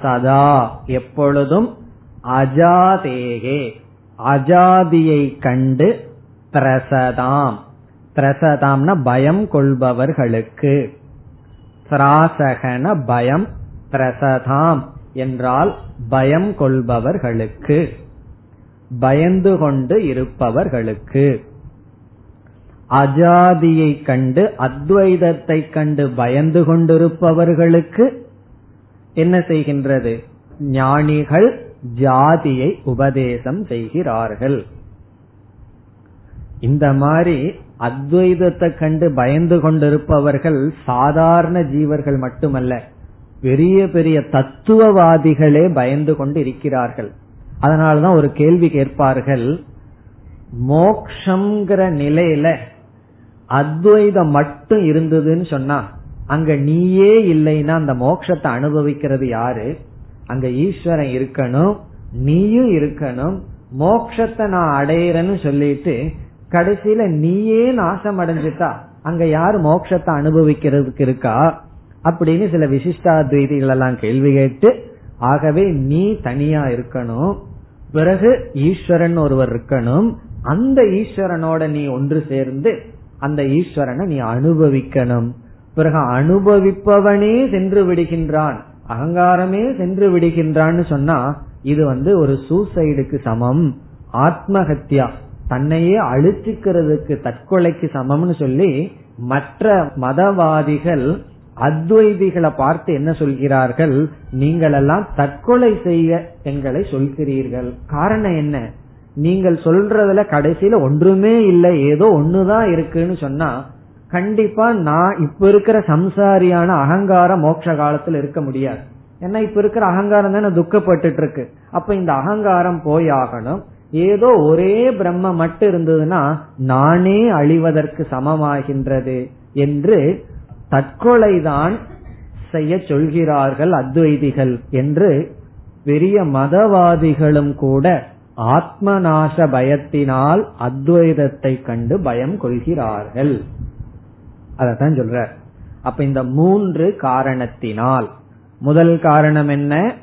சதா எப்பொழுதும் அஜாதேகே. அஜாதியை கண்டு திரசதாம். திரசதாம்னா பயம் கொள்பவர்களுக்கு. திராசகன பயம் பிரசதாம் என்றால் பயம் கொள்பவர்களுக்கு. பயந்து கொண்டு இருப்பவர்களுக்கு. அஜாதியை கண்டு அத்வைதத்தை கண்டு பயந்து கொண்டிருப்பவர்களுக்கு என்ன செய்கின்றது? ஞானிகள் ஜாதியை உபதேசம் செய்கிறார்கள். இந்த மாதிரி அத்வைதத்தை கண்டு பயந்து கொண்டிருப்பவர்கள் சாதாரண ஜீவர்கள் மட்டுமல்ல பெரிய பெரிய தத்துவவாதிகளே பயந்து கொண்டு இருக்கிறார்கள் அதனாலதான் ஒரு கேள்வி கேட்பார்கள் மோக்ஷங்கிற நிலையில அத்வைதம் மட்டும் இருந்ததுன்னு சொன்னா அங்க நீயே இல்லைன்னா அந்த மோக்ஷத்தை அனுபவிக்கிறது யாரு? அங்க ஈஸ்வரன் இருக்கணும் நீயும் இருக்கணும் மோக்ஷத்தை நான் அடையிறேன்னு சொல்லிட்டு கடைசியில நீயே நாசம் அடைஞ்சிட்டா அங்க யாரு மோட்சத்தை அனுபவிக்கிறதுக்கு இருக்கா? அப்படின்னு சில விசிஷ்டாத்வைதிகள் எல்லாம் கேள்வி கேட்டு ஆகவே நீ தனியா இருக்கணும். பிறகு ஈஸ்வரன் ஒருவர் இருக்கணும். அந்த ஈஸ்வரனோட நீ ஒன்று சேர்ந்து அந்த ஈஸ்வரனை நீ அனுபவிக்கணும். பிறகு அனுபவிப்பவனே சென்று விடுகின்றான். அகங்காரமே சென்று விடுகின்றான்னு சொன்னா இது வந்து ஒரு சூசைடுக்கு சமம். ஆத்மஹத்யா. தன்னையே அழிச்சுக்கிறதுக்கு தற்கொலைக்கு சமம்னு சொல்லி மற்ற மதவாதிகள் அத்வைதிகளை பார்த்து என்ன சொல்கிறார்கள்? நீங்கள் எல்லாம் தற்கொலை செய்ய எங்களை சொல்கிறீர்கள். காரணம் என்ன? நீங்கள் சொல்றதுல கடைசியில ஒன்றுமே இல்லை. ஏதோ ஒண்ணுதான் இருக்குன்னு சொன்னா கண்டிப்பா நான் இப்ப இருக்கிற சம்சாரியான அகங்காரம் மோட்ச காலத்துல இருக்க முடியாது. ஏன்னா இப்ப இருக்கிற அகங்காரம் தானே துக்கப்பட்டு இருக்கு அப்ப இந்த அகங்காரம் போய் ஆகணும். ஏதோ ஒரே பிரம்ம மட்டும் இருந்ததுன்னா நானே அழிவதற்கு சமமாகின்றது என்று தற்கொலைதான் செய்ய சொல்கிறார்கள் அத்வைதிகள் என்று பெரிய மதவாதிகளும் கூட ஆத்மநாச பயத்தினால் அத்வைதத்தை கண்டு பயம் கொள்கிறார்கள். அதத்தான் சொல்ற அப்ப இந்த மூன்று காரணத்தினால் முதல் காரணம் என்ன?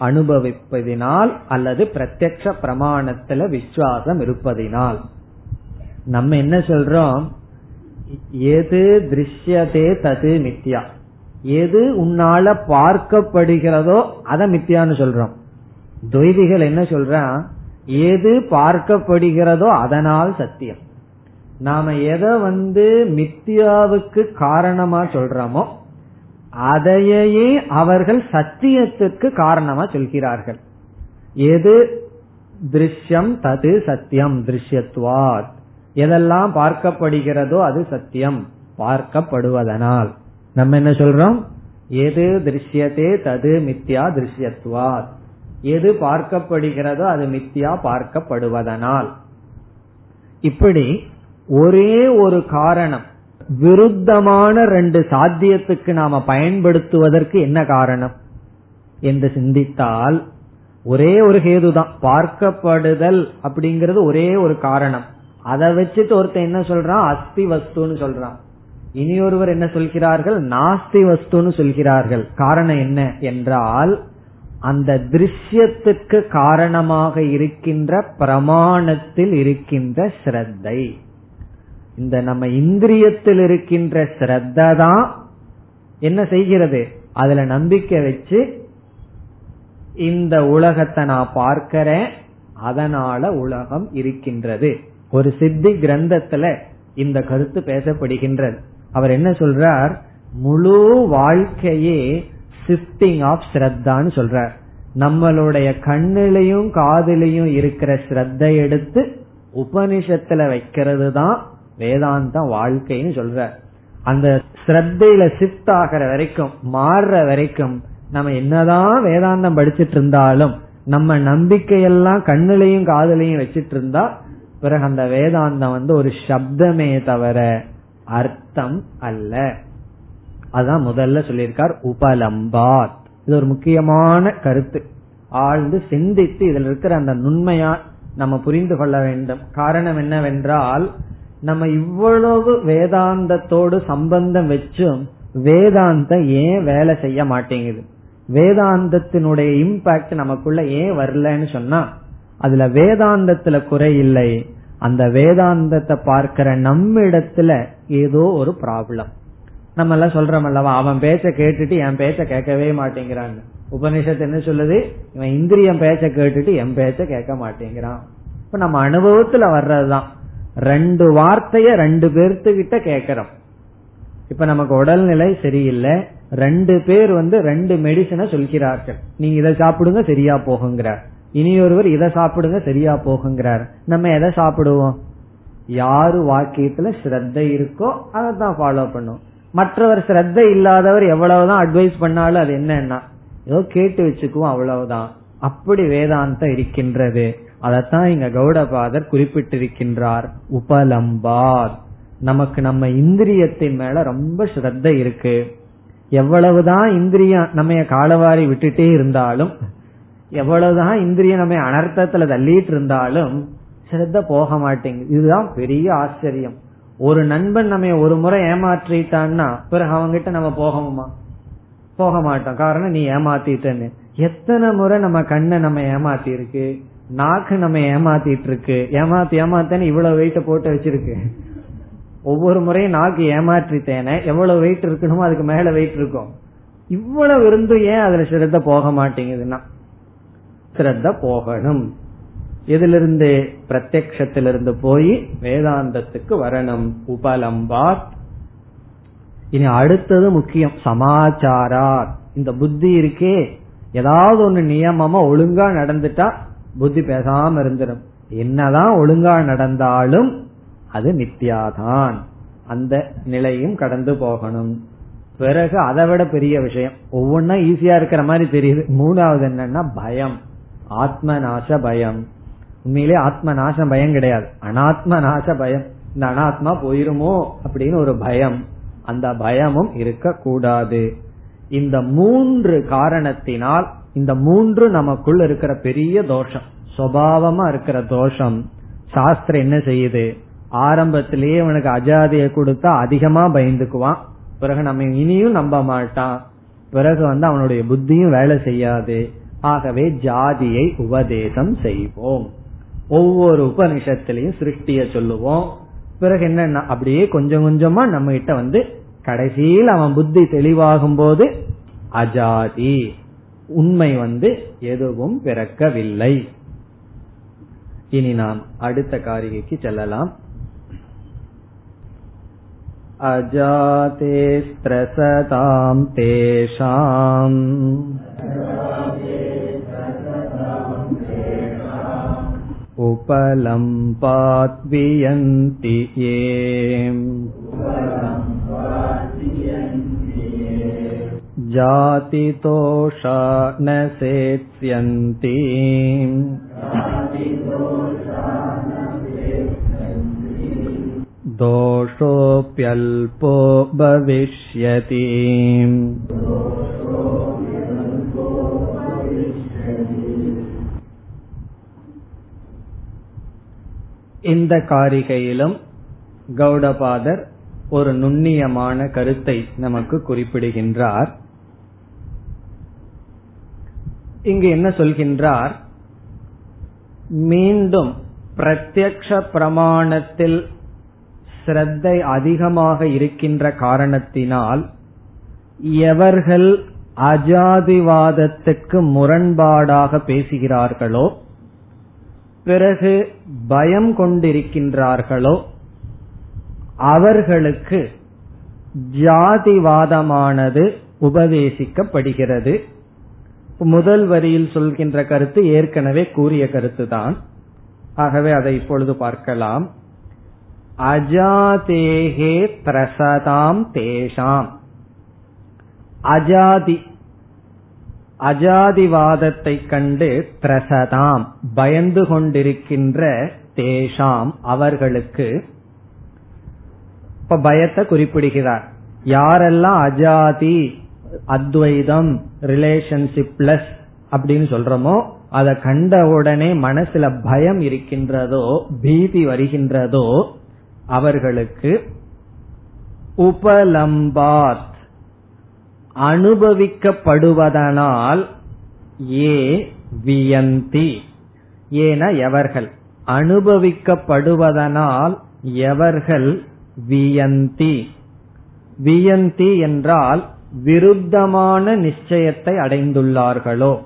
அனுபவிப்பதினால் அல்லது பிரத்யக்ஷ பிரமாணத்துல விசுவாசம் இருப்பதினால். நம்ம என்ன சொல்றோம்? எது திருஷ்யதே தது மித்யா. எது உன்னால பார்க்கப்படுகிறதோ அத மித்தியான்னு சொல்றோம். துவைதிகள் என்ன சொல்றான்? எது பார்க்கப்படுகிறதோ அதனால் சத்தியம். நாம எதை வந்து மித்தியாவுக்கு காரணமா சொல்றோமோ அதையே அவர்கள் சத்தியத்துக்கு காரணமா சொல்கிறார்கள். எது திருஷ்யம் தது சத்தியம் திருஷ்யத்வாத். எதெல்லாம் பார்க்கப்படுகிறதோ அது சத்தியம். பார்க்கப்படுவதனால். நம்ம என்ன சொல்றோம்? எது திருஷ்யத்தே தது மித்யா திருஷ்யத்வாத் எது பார்க்கப்படுகிறதோ அது மித்யா பார்க்கப்படுவதனால். இப்படி ஒரே ஒரு காரணம் விருத்தமான ரெண்டு சாத்தியத்துக்கு நாம பயன்படுத்துவதற்கு என்ன காரணம்? என்று சிந்தித்தால் ஒரே ஒரு ஹேதுதான். பார்க்கப்படுதல் அப்படிங்கிறது ஒரே ஒரு காரணம். அதை வச்சுட்டு ஒருத்தன் என்ன சொல்றான்? அஸ்தி வஸ்துன்னு சொல்றான். இனி ஒருவர் என்ன சொல்கிறார்கள்? நாஸ்தி வஸ்துன்னு சொல்கிறார்கள். காரணம் என்ன என்றால் அந்த திருஷ்யத்துக்கு காரணமாக இருக்கின்ற பிரமாணத்தில் இருக்கின்ற ஸ்ரத்தை. இந்த நம்ம இந்திரியத்தில் இருக்கின்ற ஸ்ரத்த தான் என்ன செய்கிறது? அதுல நம்பிக்கை வச்சு இந்த உலகத்தை நான் பார்க்கிறேன் அதனால உலகம் இருக்கின்றது. ஒரு சித்தி கிரந்தத்துல இந்த கருத்து பேசப்படுகின்றது. அவர் என்ன சொல்றார்? முழு வாழ்க்கையே சிப்டிங் ஆஃப் ஸ்ரத்தான்னு சொல்றார். நம்மளுடைய கண்ணிலையும் காதிலையும் இருக்கிற ஸ்ரத்தை எடுத்து உபனிஷத்துல வைக்கிறது தான் வேதாந்த வாழ்க்கைன்னு சொல்ற அந்த ஸ்ரத்தையில சிப்ட் ஆகிற வரைக்கும் மாறுற வரைக்கும் நம்ம என்னதான் வேதாந்தம் படிச்சிட்டு இருந்தாலும் நம்ம நம்பிக்கையெல்லாம் கண்ணிலையும் காதலையும் வச்சிட்டு இருந்தா பிறகு அந்த வேதாந்தம் வந்து ஒரு சப்தமே தவிர அர்த்தம் அல்ல. அதான் முதல்ல சொல்லியிருக்கார் உபலம்பாத். இது ஒரு முக்கியமான கருத்து. ஆழ்ந்து சிந்தித்து இதில் இருக்கிற அந்த நுண்மையா நம்ம புரிந்து கொள்ள வேண்டும். காரணம் என்னவென்றால் நம்ம இவ்வளவு வேதாந்தத்தோடு சம்பந்தம் வச்சும் வேதாந்தம் ஏன் வேலை செய்ய மாட்டேங்குது? வேதாந்தத்தினுடைய இம்பாக்ட் நமக்குள்ள ஏன் வரலன்னு சொன்னா அதுல வேதாந்தத்துல குறை இல்லை. அந்த வேதாந்தத்தை பார்க்கிற நம்ம இடத்துல ஏதோ ஒரு ப்ராப்ளம் நம்ம எல்லாம் சொல்றோம் அல்லவா அவன் பேச்ச கேட்டுட்டு என் பேச்ச கேட்கவே மாட்டேங்கிறாங்க உபநிஷத்து என்ன சொல்லுது? இவன் இந்திரியம் பேச்ச கேட்டுட்டு என் பேச்ச கேட்க மாட்டேங்கிறான். இப்ப நம்ம அனுபவத்துல வர்றதுதான். ரெண்டு வார்த்தைய ரெண்டு பேர்த்துக்கிட்ட கேக்கிறோம் இப்ப நமக்கு உடல்நிலை சரியில்லை. ரெண்டு பேர் வந்து ரெண்டு மெடிசனை சொல்கிறார்கள். நீங்க இதை சாப்பிடுங்க சரியா போகுங்கிறார் இனி ஒருவர் இதை சாப்பிடுங்க சரியா போகுங்கிறார். நம்ம எதை சாப்பிடுவோம்? யாரு வாக்கியத்துல ஸ்ரத்த இருக்கோ அதை தான் ஃபாலோ பண்ணும். மற்றவர் ஸ்ரத்த இல்லாதவர் எவ்வளவுதான் அட்வைஸ் பண்ணாலும் அது என்னன்னா ஏதோ கேட்டு வச்சுக்குவோம் அவ்வளவுதான். அப்படி வேதாந்தம் இருக்கின்றது. அதத்தான் இங்க கௌடபாதர் குறிப்பிட்டிருக்கின்றார். உபலம்பார். நமக்கு நம்ம இந்திரியத்தின் மேல ரொம்ப ஸ்ரத்த இருக்கு. எவ்வளவுதான் இந்திரியம் நம்ம காலவாரி விட்டுட்டே இருந்தாலும் எவ்வளவுதான் இந்திரியம் நம்ம அனர்த்தத்துல தள்ளிட்டு இருந்தாலும் ஸ்ரத்த போக மாட்டேங்குது. இதுதான் பெரிய ஆச்சரியம். ஒரு நண்பன் நம்ம ஒரு முறை ஏமாற்றிட்டான்னா பிறகு அவங்கிட்ட நம்ம போகணுமா போக மாட்டோம். காரணம் நீ ஏமாத்திட்டன்னு. எத்தனை முறை நம்ம கண்ணை நம்ம ஏமாத்தி இருக்கு நாக்கு நம்ம ஏமாத்திட்டு இருக்கு ஏமாத்தி ஏமாத்தேன்னு இவ்வளவு வெயிட்ட போட்டு வச்சிருக்கு. ஒவ்வொரு முறையும் நாக்கு ஏமாற்றித்தேனே எவ்வளவு வெயிட் இருக்கணுமோ அதுக்கு மேல வெயிட் இருக்கும். இவ்வளவு இருந்து ஏன் அதுல சிரத்த போக மாட்டேங்குதுன்னா? சிறந்த போகணும். இதிலிருந்து பிரத்யக்ஷத்திலிருந்து போய் வேதாந்தத்துக்கு வரணும். உபலம்பாத். இனி அடுத்தது முக்கியம் சமாச்சாரார். இந்த புத்தி இருக்கே. ஏதாவது ஒண்ணு நியமமா ஒழுங்கா நடந்துட்டா புத்தி பேசாம இருந்துடும் என்னதான் ஒழுங்கா நடந்தாலும் அது நித்யாதான் அந்த நிலையும் கடந்து போகணும். பிறகு அதை விட பெரிய விஷயம் ஒவ்வொன்னா ஈஸியா இருக்கிற மாதிரி தெரியுது. மூணாவது என்னன்னா பயம். ஆத்ம நாச பயம் உண்மையிலே ஆத்ம நாசம் பயம் கிடையாது. அனாத்ம நாச பயம் இந்த அனாத்மா போயிருமோ அப்படின்னு ஒரு பயம். அந்த பயமும் இருக்க கூடாது இந்த மூன்று காரணத்தினால் இந்த மூன்று நமக்குள் இருக்கிற பெரிய தோஷம் சுவாவமா இருக்கிற தோஷம் சாஸ்திரம் என்ன செய்யுது? ஆரம்பத்திலேயே அவனுக்கு அஜாதியை கொடுத்தா அதிகமா பயந்துக்குவான். பிறகு நம்ம இனியும் நம்ப மாட்டான். பிறகு வந்து அவனுடைய புத்தியும் வேலை செய்யாது. ஆகவே ஜாதியை உபதேசம் செய்வோம் ஒவ்வொரு உபனிஷத்திலையும் சிருஷ்டிய சொல்லுவோம் பிறகு என்ன அப்படியே கொஞ்சம் கொஞ்சமா நம்ம கிட்ட வந்து கடைசியில் அவன் புத்தி தெளிவாகும் போது அஜாதி உண்மை வந்து எதுவும் பிறக்கவில்லை இனி நாம் அடுத்த காரிகைக்கு செல்லலாம் अजाते स्त्रसतां तेषाम् उपलम्पाद्वियन्ति ये जातितोषा न सेत्स्यन्ति दोषोऽप्यल्पो भविष्यति இந்த காரிகையிலும் கௌடபாதர் ஒரு நுண்ணியமான கருத்தை நமக்கு குறிப்பிடுகின்றார். இங்கு என்ன சொல்கின்றார்? மீண்டும் பிரத்யக்ஷ பிரமாணத்தில் ஸ்ரத்தை அதிகமாக இருக்கின்ற காரணத்தினால் எவர்கள் அஜாதிவாதத்துக்கு முரண்பாடாக பேசுகிறார்களோ பிறகு பயம் கொண்டிருக்கின்றார்களோ அவர்களுக்கு ஜாதிவாதமானது உபதேசிக்கப்படுகிறது. முதல் வரியில் சொல்கின்ற கருத்து ஏற்கனவே கூறிய கருத்துதான். ஆகவே அதை இப்பொழுது பார்க்கலாம். அஜாதேகே பிரசதாம் தேஷாம். அஜாதி அஜாதிவாதத்தை கண்டு பிரசதாம் பயந்து கொண்டிருக்கின்ற தேஷாம் அவர்களுக்கு இப்ப பயத்தை குறிப்பிடுகிறார். யாரெல்லாம் அஜாதி அத்வைதம் ரிலேஷன்ஷிப் பிளஸ் அப்படின்னு சொல்றோமோ அதை கண்ட உடனே மனசுல பயம் இருக்கின்றதோ பீதி வருகின்றதோ அவர்களுக்கு உபலம்பாத் அனுபவிக்கப்படுவதனால் ஏ வியந்தி. ஏன எவர்கள்? அனுபவிக்கப்படுவதனால் எவர்கள் வியந்தி? வியந்தி என்றால் விருத்தமான நிச்சயத்தை அடைந்துள்ளார்களோ?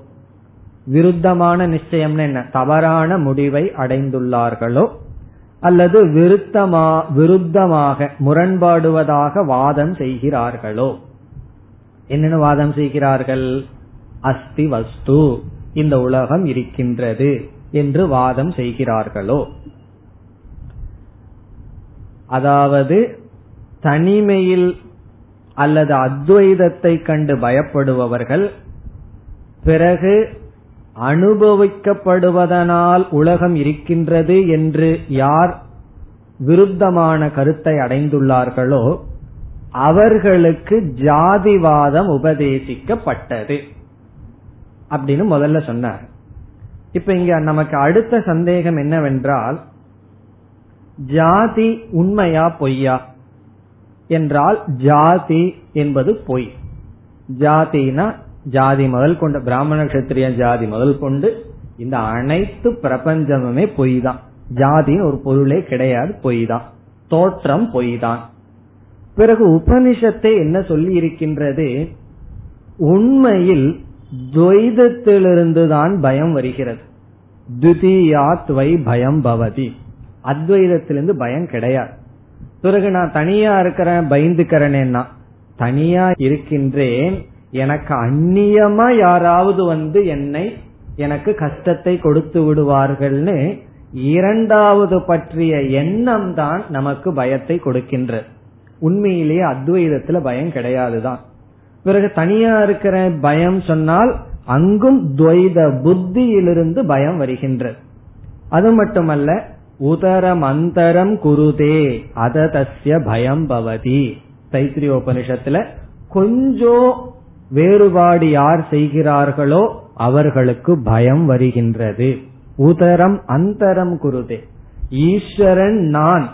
விருத்தமான நிச்சயம்னு என்ன? தவறான முடிவை அடைந்துள்ளார்களோ? அல்லது விருத்தமா விருத்தமாக முரண்பாடுவதாக வாதம் செய்கிறார்களோ? என்னென்ன வாதம் செய்கிறார்கள்? அஸ்தி வஸ்து. இந்த உலகம் இருக்கின்றது என்று வாதம் செய்கிறார்களோ? அதாவது தனிமையில் அல்லது அத்வைதத்தை கண்டு பயப்படுபவர்கள் பிறகு அனுபவிக்கப்படுவதனால் உலகம் இருக்கின்றது என்று யார் விருத்தமான கருத்தை அடைந்துள்ளார்களோ அவர்களுக்கு ஜாதிவாதம் உபதேசிக்கப்பட்டது. அப்படின்னு முதல்ல சொன்னார். இப்ப இங்க நமக்கு அடுத்த சந்தேகம் என்னவென்றால் ஜாதி உண்மையா பொய்யா? என்றால் ஜாதி என்பது பொய். ஜாதினா ஜாதி முதல் கொண்டு பிராமண கஷத்திரிய ஜாதி முதல் கொண்டு இந்த அனைத்து பிரபஞ்சமுமே பொய் தான் ஜாதின்னு ஒரு பொருளே கிடையாது பொய் தான் தோற்றம் பொய் தான் பிறகு உபனிஷத்தை என்ன சொல்லி இருக்கின்றது உண்மையில் துவைதத்திலிருந்து தான் பயம் வருகிறது. துதியாத்வை பயம் பவதி. அத்வைதத்திலிருந்து பயம் கிடையாது. பிறகு நான் தனியா இருக்கிறேன் பயந்துக்கிறேன்னா தனியா இருக்கின்றேன் எனக்கு அந்நியமா யாராவது வந்து என்னை எனக்கு கஷ்டத்தை கொடுத்து விடுவார்கள்னு இரண்டாவது பற்றிய எண்ணம் தான் நமக்கு பயத்தை கொடுக்கின்றது. உண்மையிலேயே அத்வைதத்துல பயம் கிடையாதுதான். பிறகு தனியா இருக்கிற பயம் சொன்னால் அங்கும் துவைத புத்தியிலிருந்து பயம் வருகின்றது. அது மட்டுமல்ல உதரம் அந்தரம் குருதே அததஸ்ய பயம் பவதி. தைத்திரிய உபனிஷத்துல கொஞ்சம் வேறுபாடு யார் செய்கிறார்களோ அவர்களுக்கு பயம் வருகின்றது. உதரம் அந்தரம் குருதே. ஈஸ்வரன் நான்.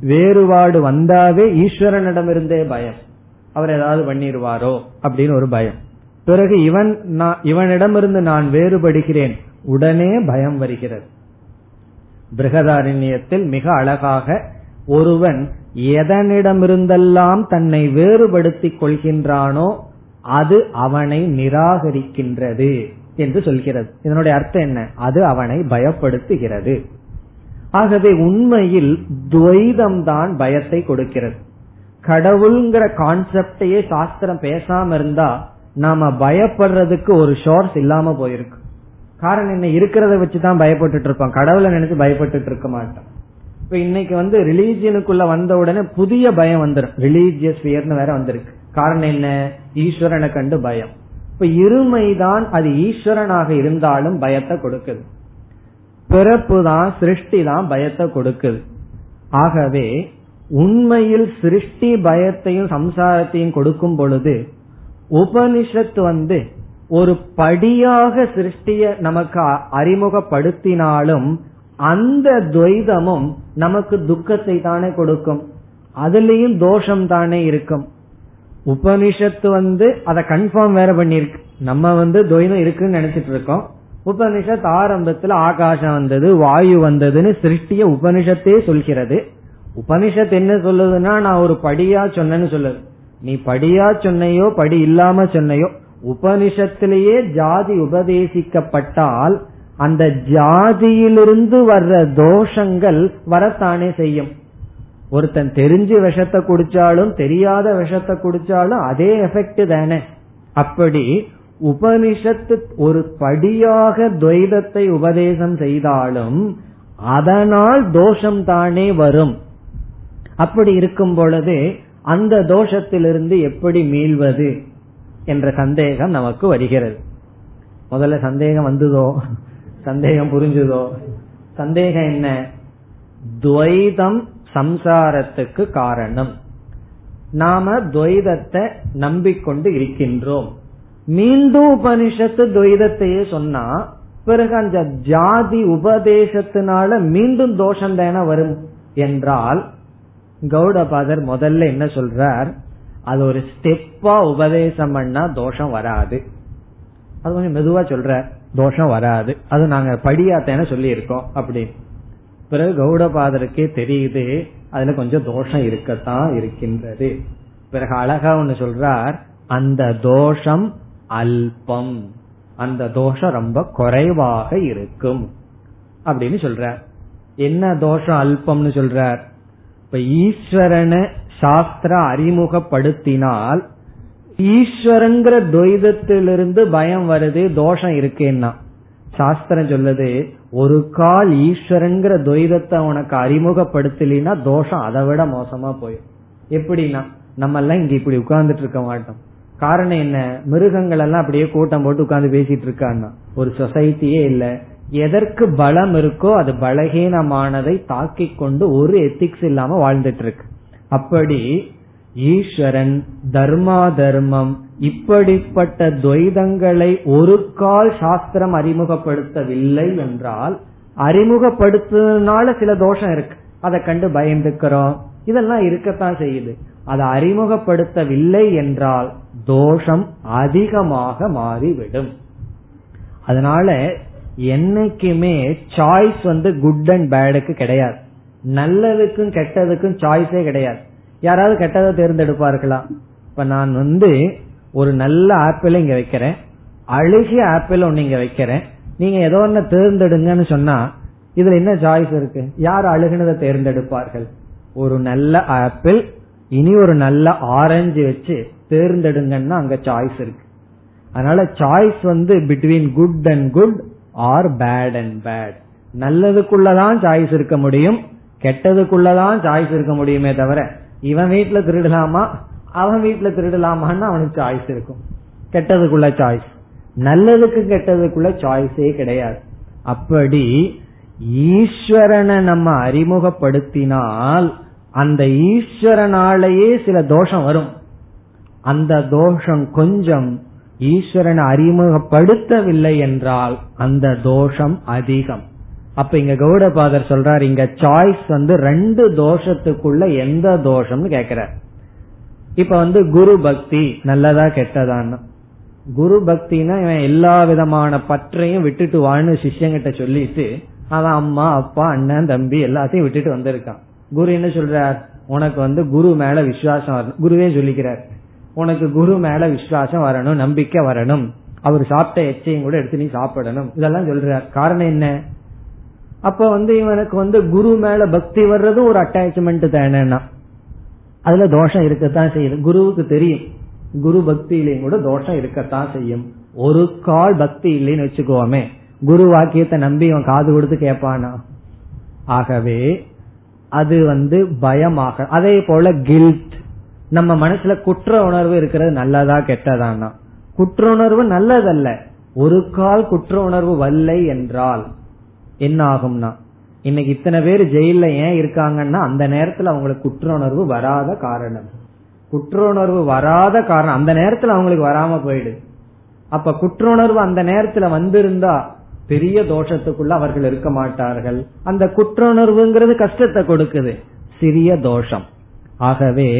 வேறுபாடு வந்தாவே ஈஸ்வரனிடமிருந்தே பயம். அவர் ஏதாவது பண்ணிடுவாரோ அப்படின்னு ஒரு பயம். பிறகு இவன் இவனிடமிருந்து நான் வேறுபடுகிறேன். உடனே பயம் வருகிறது. பிருகதாரண்யத்தில் மிக அழகாக ஒருவன் எதனிடமிருந்தெல்லாம் தன்னை வேறுபடுத்திக் கொள்கின்றானோ அது அவனை நிராகரிக்கின்றது என்று சொல்கிறது. இதனுடைய அர்த்தம் என்ன? அது அவனை பயப்படுத்துகிறது. ஆகவே உண்மையில் துவைதம் தான் பயத்தை கொடுக்கிறது. கடவுள்ங்கிற கான்செப்டையே சாஸ்திரம் பேசாம இருந்தா நாம பயப்படுறதுக்கு ஒரு ஷோர்ஸ் இல்லாம போயிருக்கு. காரணம் என்ன? இருக்கிறத வச்சுதான் பயப்பட்டு இருப்போம் கடவுளை நினைச்சு பயப்பட்டு இருக்க மாட்டோம். இப்ப இன்னைக்கு வந்து ரிலீஜியனுக்குள்ள வந்த உடனே புதிய பயம் வந்துடும் ரிலீஜியஸ் ஃபியர்னு வேற வந்திருக்கு. காரணம் என்ன? ஈஸ்வரனை கண்டு பயம். இப்ப இருமைதான் அது ஈஸ்வரனாக இருந்தாலும் பயத்தை கொடுக்குது. பிறப்பு தான் சிருஷ்டி தான் பயத்தை கொடுக்குது. ஆகவே உண்மையில் சிருஷ்டி பயத்தையும் சம்சாரத்தையும் கொடுக்கும் பொழுது உபனிஷத்து வந்து ஒரு படியாக சிருஷ்டிய நமக்கு அறிமுகப்படுத்தினாலும் அந்த துவைதமும் நமக்கு துக்கத்தை தானே கொடுக்கும். அதுலயும் தோஷம் தானே இருக்கும். உபனிஷத்து வந்து அதை கன்ஃபார்ம் வேற பண்ணிருக்கு நம்ம வந்து துவைதம் இருக்குன்னு நினைச்சிட்டு இருக்கோம். உபனிஷத் ஆரம்பத்துல ஆகாசம் வந்தது வாயு வந்ததுன்னு சிருஷ்டிய உபனிஷத்தே சொல்கிறது. உபனிஷத் என்ன சொல்லுதுன்னா நான் ஒரு படியா சொன்னேன்னு சொல்லுது. நீ படியா சொன்னையோ படி இல்லாம சொன்னையோ உபனிஷத்திலேயே ஜாதி உபதேசிக்கப்பட்டால் அந்த ஜாதியிலிருந்து வர்ற தோஷங்கள் வரத்தானே செய்யும். ஒருத்தன் தெரிஞ்சு விஷத்தை குடிச்சாலும் தெரியாத விஷத்தை குடிச்சாலும் அதே எஃபெக்ட் தானே. அப்படி உபனிஷத்து ஒரு படியாக துவைதத்தை உபதேசம் செய்தாலும் அதனால் தோஷம் தானே வரும். அப்படி இருக்கும் பொழுது அந்த தோஷத்திலிருந்து எப்படி மீள்வது என்ற சந்தேகம் நமக்கு வருகிறது. முதல்ல சந்தேகம் வந்ததோ? சந்தேகம் புரிஞ்சுதோ? சந்தேகம் என்ன? துவைதம் சம்சாரத்துக்கு காரணம். நாம துவைதத்தை நம்பிக்கொண்டு இருக்கின்றோம். மீண்டும் உபனிஷத்து துவைதத்தையே சொன்னா பிறகு அந்த ஜாதி உபதேசத்தினால மீண்டும் தோஷம் தானே வரும் என்றால் கௌடபாதர் முதல்ல என்ன சொல்றார்? அது ஒரு ஸ்டெப்பா உபதேசம் பண்ணா தோஷம் வராது. அது கொஞ்சம் மெதுவா சொல்ற தோஷம் வராது. அது நாங்க படியாத்தேன சொல்லி இருக்கோம் அப்படி பிறகு கௌடபாதருக்கே தெரியுது அதுல கொஞ்சம் தோஷம் இருக்கத்தான் இருக்கின்றது. பிறகு அழகா ஒண்ணு சொல்றார் அந்த தோஷம் அல்பம். அந்த தோஷம் ரொம்ப குறைவாக இருக்கும். அப்படின்னு சொல்றார் என்ன தோஷம் அல்பம்னு சொல்றார் இப்ப ஈஸ்வரனை சாஸ்திர அறிமுகப்படுத்தினால் ஈஸ்வரங்கிற துவைதத்திலிருந்து பயம் வருது தோஷம் இருக்கேன்னா. சாஸ்திரம் சொல்லுது ஒரு கால் ஈஸ்வரங்கிற துவைதத்தை உனக்கு அறிமுகப்படுத்தலினா தோஷம் அதை விட மோசமா போயிடும். எப்படின்னா நம்ம எல்லாம் இங்க இப்படி உட்கார்ந்துட்டு இருக்க மாட்டோம். காரணம் என்ன? மிருகங்கள் எல்லாம் அப்படியே கூட்டம் போட்டு உட்கார்ந்து பேசிட்டு இருக்கான்னா ஒரு சொசைட்டியே இல்ல. எதற்கு பலம் இருக்கோ அது பலகீனமானதை தாக்கி கொண்டு ஒரு எத்திக்ஸ் இல்லாம வாழ்ந்துட்டு இருக்கு. அப்படி ஈஸ்வரன் தர்மா தர்மம் இப்படிப்பட்ட துவைதங்களை ஒரு கால் சாஸ்திரம் அறிமுகப்படுத்தவில்லை என்றால் அறிமுகப்படுத்துனால சில தோஷம் இருக்கு. அதை கண்டு பயந்துக்கிறோம். இதெல்லாம் இருக்கத்தான் செய்யுது. அதை அறிமுகப்படுத்தவில்லை என்றால் தோஷம் அதிகமாக மாறிவிடும். அதனால என்னைக்குமே சாய்ஸ் வந்து குட் அண்ட் பேடுக்கு கிடையாது. நல்லதுக்கும் கெட்டதுக்கும் சாய்ஸே கிடையாது. யாராவது கெட்டதை தேர்ந்தெடுப்பார்களா? இப்ப நான் வந்து ஒரு நல்ல ஆப்பிள் இங்க வைக்கிறேன். அழுகிய ஆப்பிள் ஒன்னு இங்க வைக்கிறேன். நீங்க ஏதோ ஒன்னு தேர்ந்தெடுங்கன்னு சொன்னா இதுல என்ன சாய்ஸ் இருக்கு? யார் அழுகுனதை தேர்ந்தெடுப்பார்கள்? ஒரு நல்ல ஆப்பிள் இனி ஒரு நல்ல ஆரஞ்சு வச்சு தேர்ந்தெடுங்கன்னா அங்க சாய்ஸ் இருக்கு. அதனால சாய்ஸ் வந்து between good and good or bad and bad நல்லதுக்குள்ளதான் choice இருக்க முடியும் கெட்டதுக்குள்ளதான் சாய்ஸ் இருக்க முடியுமே தவிர இவன் வீட்டுல திருடலாமா அவன் வீட்டுல திருடலாமான்னு அவனுக்கு சாய்ஸ் இருக்கும். கெட்டதுக்குள்ள சாய்ஸ் நல்லதுக்கு கெட்டதுக்குள்ள சாய்ஸே கிடையாது. அப்படி ஈஸ்வரனை நம்ம அறிமுகப்படுத்தினால் அந்த ஈஸ்வரனாலேயே சில தோஷம் வரும். அந்த தோஷம் கொஞ்சம் ஈஸ்வரனை அறிமுகப்படுத்தவில்லை என்றால் அந்த தோஷம் அதிகம். அப்ப இங்க கௌடபாதர் சொல்றார் இங்க சாய்ஸ் வந்து ரெண்டு தோஷத்துக்குள்ள எந்த தோஷம்னு கேக்குறார் இப்ப வந்து குரு பக்தி நல்லதா கெட்டதான்னு. குரு பக்தினா இவன் எல்லா விதமான பற்றையும் விட்டுட்டு வாழ்னு சிஷ்யங்கிட்ட சொல்லிட்டு அவன் அம்மா அப்பா அண்ணன் தம்பி எல்லாத்தையும் விட்டுட்டு வந்திருக்கான். குரு என்ன சொல்றார்? உனக்கு வந்து குரு மேல விசுவாசம் வரணும். குருவே சொல்லிக்கிறார். உனக்கு குரு மேல விசுவாசம் வரணும் நம்பிக்கை வரணும். அவர் சாப்பிட்ட எச்சையும் கூட எடுத்து நீ சாப்பிடணும். இதெல்லாம் சொல்றார். காரணம் என்ன? அப்ப வந்து இவனுக்கு வந்து குரு மேல பக்தி வர்றது ஒரு அட்டாச்மெண்ட் தானேன்னா. அதுல தோஷம் இருக்கத்தான் செய்யுது குருவுக்கு தெரியும். குரு பக்தியிலையும் கூட தோஷம் இருக்கத்தான் செய்யும். ஒரு கால் பக்தி இல்லைன்னு வச்சுக்கோமே. குரு வாக்கியத்தை நம்பி இவன் காது கொடுத்து கேட்பானா? ஆகவே அது வந்து பயமாக. அதே போல கில்ட் நம்ம மனசுல குற்ற உணர்வு இருக்கிறது நல்லதா கெட்டதானா குற்ற உணர்வு நல்லதல்ல. ஒரு கால் குற்ற உணர்வு வல்லை என்றால் என்ன ஆகும்னா? இன்னைக்கு இத்தனை பேர் ஜெயில ஏன் இருக்காங்கன்னா அந்த நேரத்துல அவங்களுக்கு குற்ற உணர்வு வராத காரணம். குற்ற உணர்வு வராத காரணம். அந்த நேரத்துல அவங்களுக்கு வராம போயிடுது அப்ப குற்ற உணர்வு அந்த நேரத்துல வந்திருந்தா பெரிய தோஷத்துக்குள்ள அவர்கள் இருக்க மாட்டார்கள். அந்த குற்றுணர்வுங்கிறது கஷ்டத்தை கொடுக்குது. சிறிய தோஷம். ஆகவே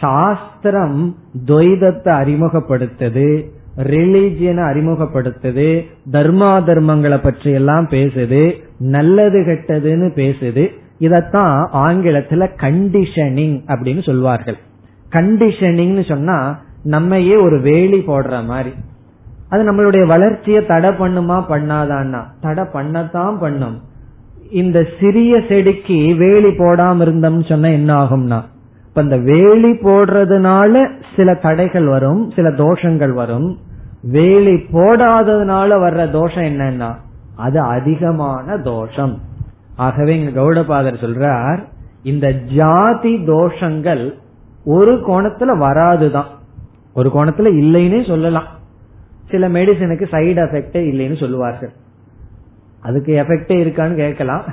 சாஸ்திரம் துவைதத்தை அறிமுகப்படுத்துது ரிலீஜியனை அறிமுகப்படுத்துது தர்மா தர்மங்களை பற்றி எல்லாம் பேசுது நல்லது கெட்டதுன்னு பேசுது. இதத்தான் ஆங்கிலத்துல கண்டிஷனிங் அப்படின்னு சொல்வார்கள். கண்டிஷனிங்னு சொன்னா நம்மையே ஒரு வேலி போடுற மாதிரி. அது நம்மளுடைய வளர்ச்சியை தடை பண்ணுமா பண்ணாதான்னா? தடை பண்ணத்தான் பண்ணும். இந்த சிறிய செடிக்கு வேலி போடாம இருந்தோம்னு சொன்னா என்ன ஆகும்னா? இப்ப இந்த வேலி போடுறதுனால சில தடைகள் வரும் சில தோஷங்கள் வரும். வேலி போடாததுனால வர்ற தோஷம் என்னன்னா அது அதிகமான தோஷம். ஆகவே இங்க கௌடபாதர் சொல்றார் இந்த ஜாதி தோஷங்கள் ஒரு கோணத்துல வராதுதான். ஒரு கோணத்துல இல்லைன்னே சொல்லலாம். சில மெடிசனுக்கு சைடு எஃபெக்டே இல்லைன்னு சொல்லுவார்கள். அதுக்கு எஃபெக்டே இருக்கான்னு கேட்கலாம்.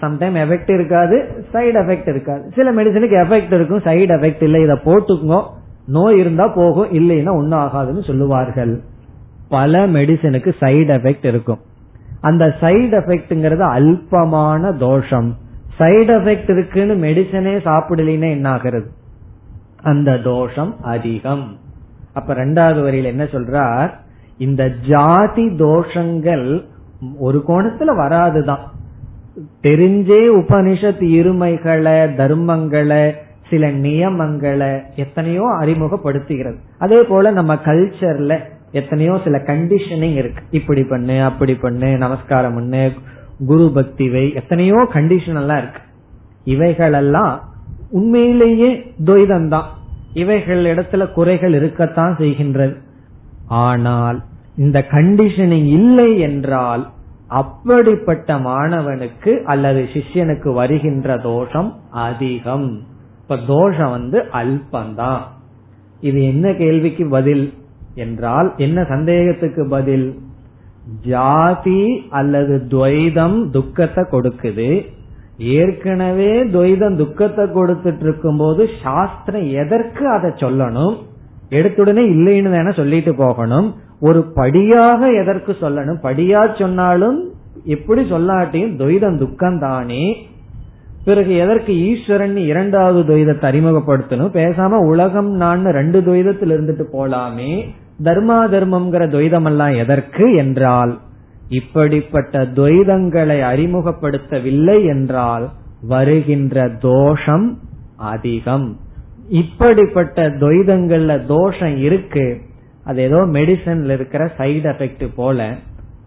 சம்டைம் எஃபெக்ட் இருக்காது சைடு எஃபெக்ட் இருக்காது. சில மெடிசனுக்கு எஃபெக்ட் இருக்கும் சைடு எஃபெக்ட் இல்லை. இதை போட்டுக்கோ. நோய் இருந்தா போகும் இல்லைன்னா ஒன்னும் ஆகாதுன்னு சொல்லுவார்கள். பல மெடிசனுக்கு சைடு எஃபெக்ட் இருக்கும். அந்த சைடு எஃபெக்ட்ங்கிறது அல்பமான தோஷம். சைடு எஃபெக்ட் இருக்குன்னு மெடிசனே சாப்பிடலைன்னா என்ன ஆகிறது அந்த தோஷம் அதிகம். அப்ப ரெண்டாவது வரியில என்ன சொல்றார்? இந்த ஜாதி தோஷங்கள் ஒரு கோணத்துல வராதுதான். தெரிஞ்சே உபனிஷத் இருமைகளை தர்மங்களை சில நியமங்களை எத்தனையோ அறிமுகப்படுத்துகிறது. அதே போல நம்ம கல்ச்சர்ல எத்தனையோ சில கண்டிஷனிங் இருக்கு. இப்படி பண்ணு அப்படி பண்ணு நமஸ்காரம் பண்ணு குரு பக்தி வை எத்தனையோ கண்டிஷன் எல்லாம் இருக்கு. இவைகளெல்லாம் உண்மையிலேயே துவைதம் தான் இவைகள் இடத்துல குறைகள் இருக்கத்தான் செய்கின்றது. ஆனால் இந்த கண்டிஷனிங் இல்லை என்றால் அப்படிப்பட்ட மாணவனுக்கு அல்லது சிஷ்யனுக்கு வருகின்ற தோஷம் அதிகம். இப்ப தோஷம் வந்து அல்பந்தான். இது என்ன கேள்விக்கு பதில் என்றால் என்ன சந்தேகத்துக்கு பதில்? ஜாதி அல்லது துவைதம் துக்கத்தை கொடுக்குது. ஏற்கனவே துவைதம் துக்கத்தை கொடுத்துட்டு இருக்கும் போது சாஸ்திரம் எதற்கு அதை சொல்லணும்? எடுத்துடனே இல்லைன்னு தானே சொல்லிட்டு போகணும். ஒரு படியாக எதற்கு சொல்லணும்? படியா சொன்னாலும் எப்படி சொல்லாட்டியும் துவைதம் துக்கம் தானே. பிறகு எதற்கு ஈஸ்வரன் இரண்டாவது துவைதத்தை அறிமுகப்படுத்தணும்? பேசாம உலகம் நான் ரெண்டு துவைதத்தில் இருந்துட்டு போலாமே. தர்மா தர்மம்ங்கிற துவைதம் எல்லாம் எதற்கு? என்றால் இப்படிப்பட்ட துவைதங்களை அறிமுகப்படுத்தவில்லை என்றால் வருகின்ற தோஷம் அதிகம். இப்படிப்பட்ட துவைதங்கள்ல தோஷம் இருக்கு. அது ஏதோ மெடிசன்ல இருக்கிற சைடு எஃபெக்ட் போல.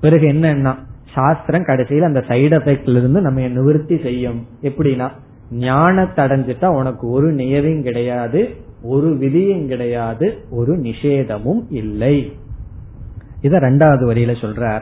பிறகு என்னன்னா சாஸ்திரம் கடைசியில் அந்த சைடு எஃபெக்ட்ல இருந்து நம்ம நிவர்த்தி செய்யும். எப்படின்னா ஞானத்தை அடைஞ்சிட்டா உனக்கு ஒரு நியதியும் கிடையாது ஒரு விதியும் கிடையாது ஒரு நிஷேதமும் இல்லை. இத ரெண்டாவது வரியில சொல்றார்.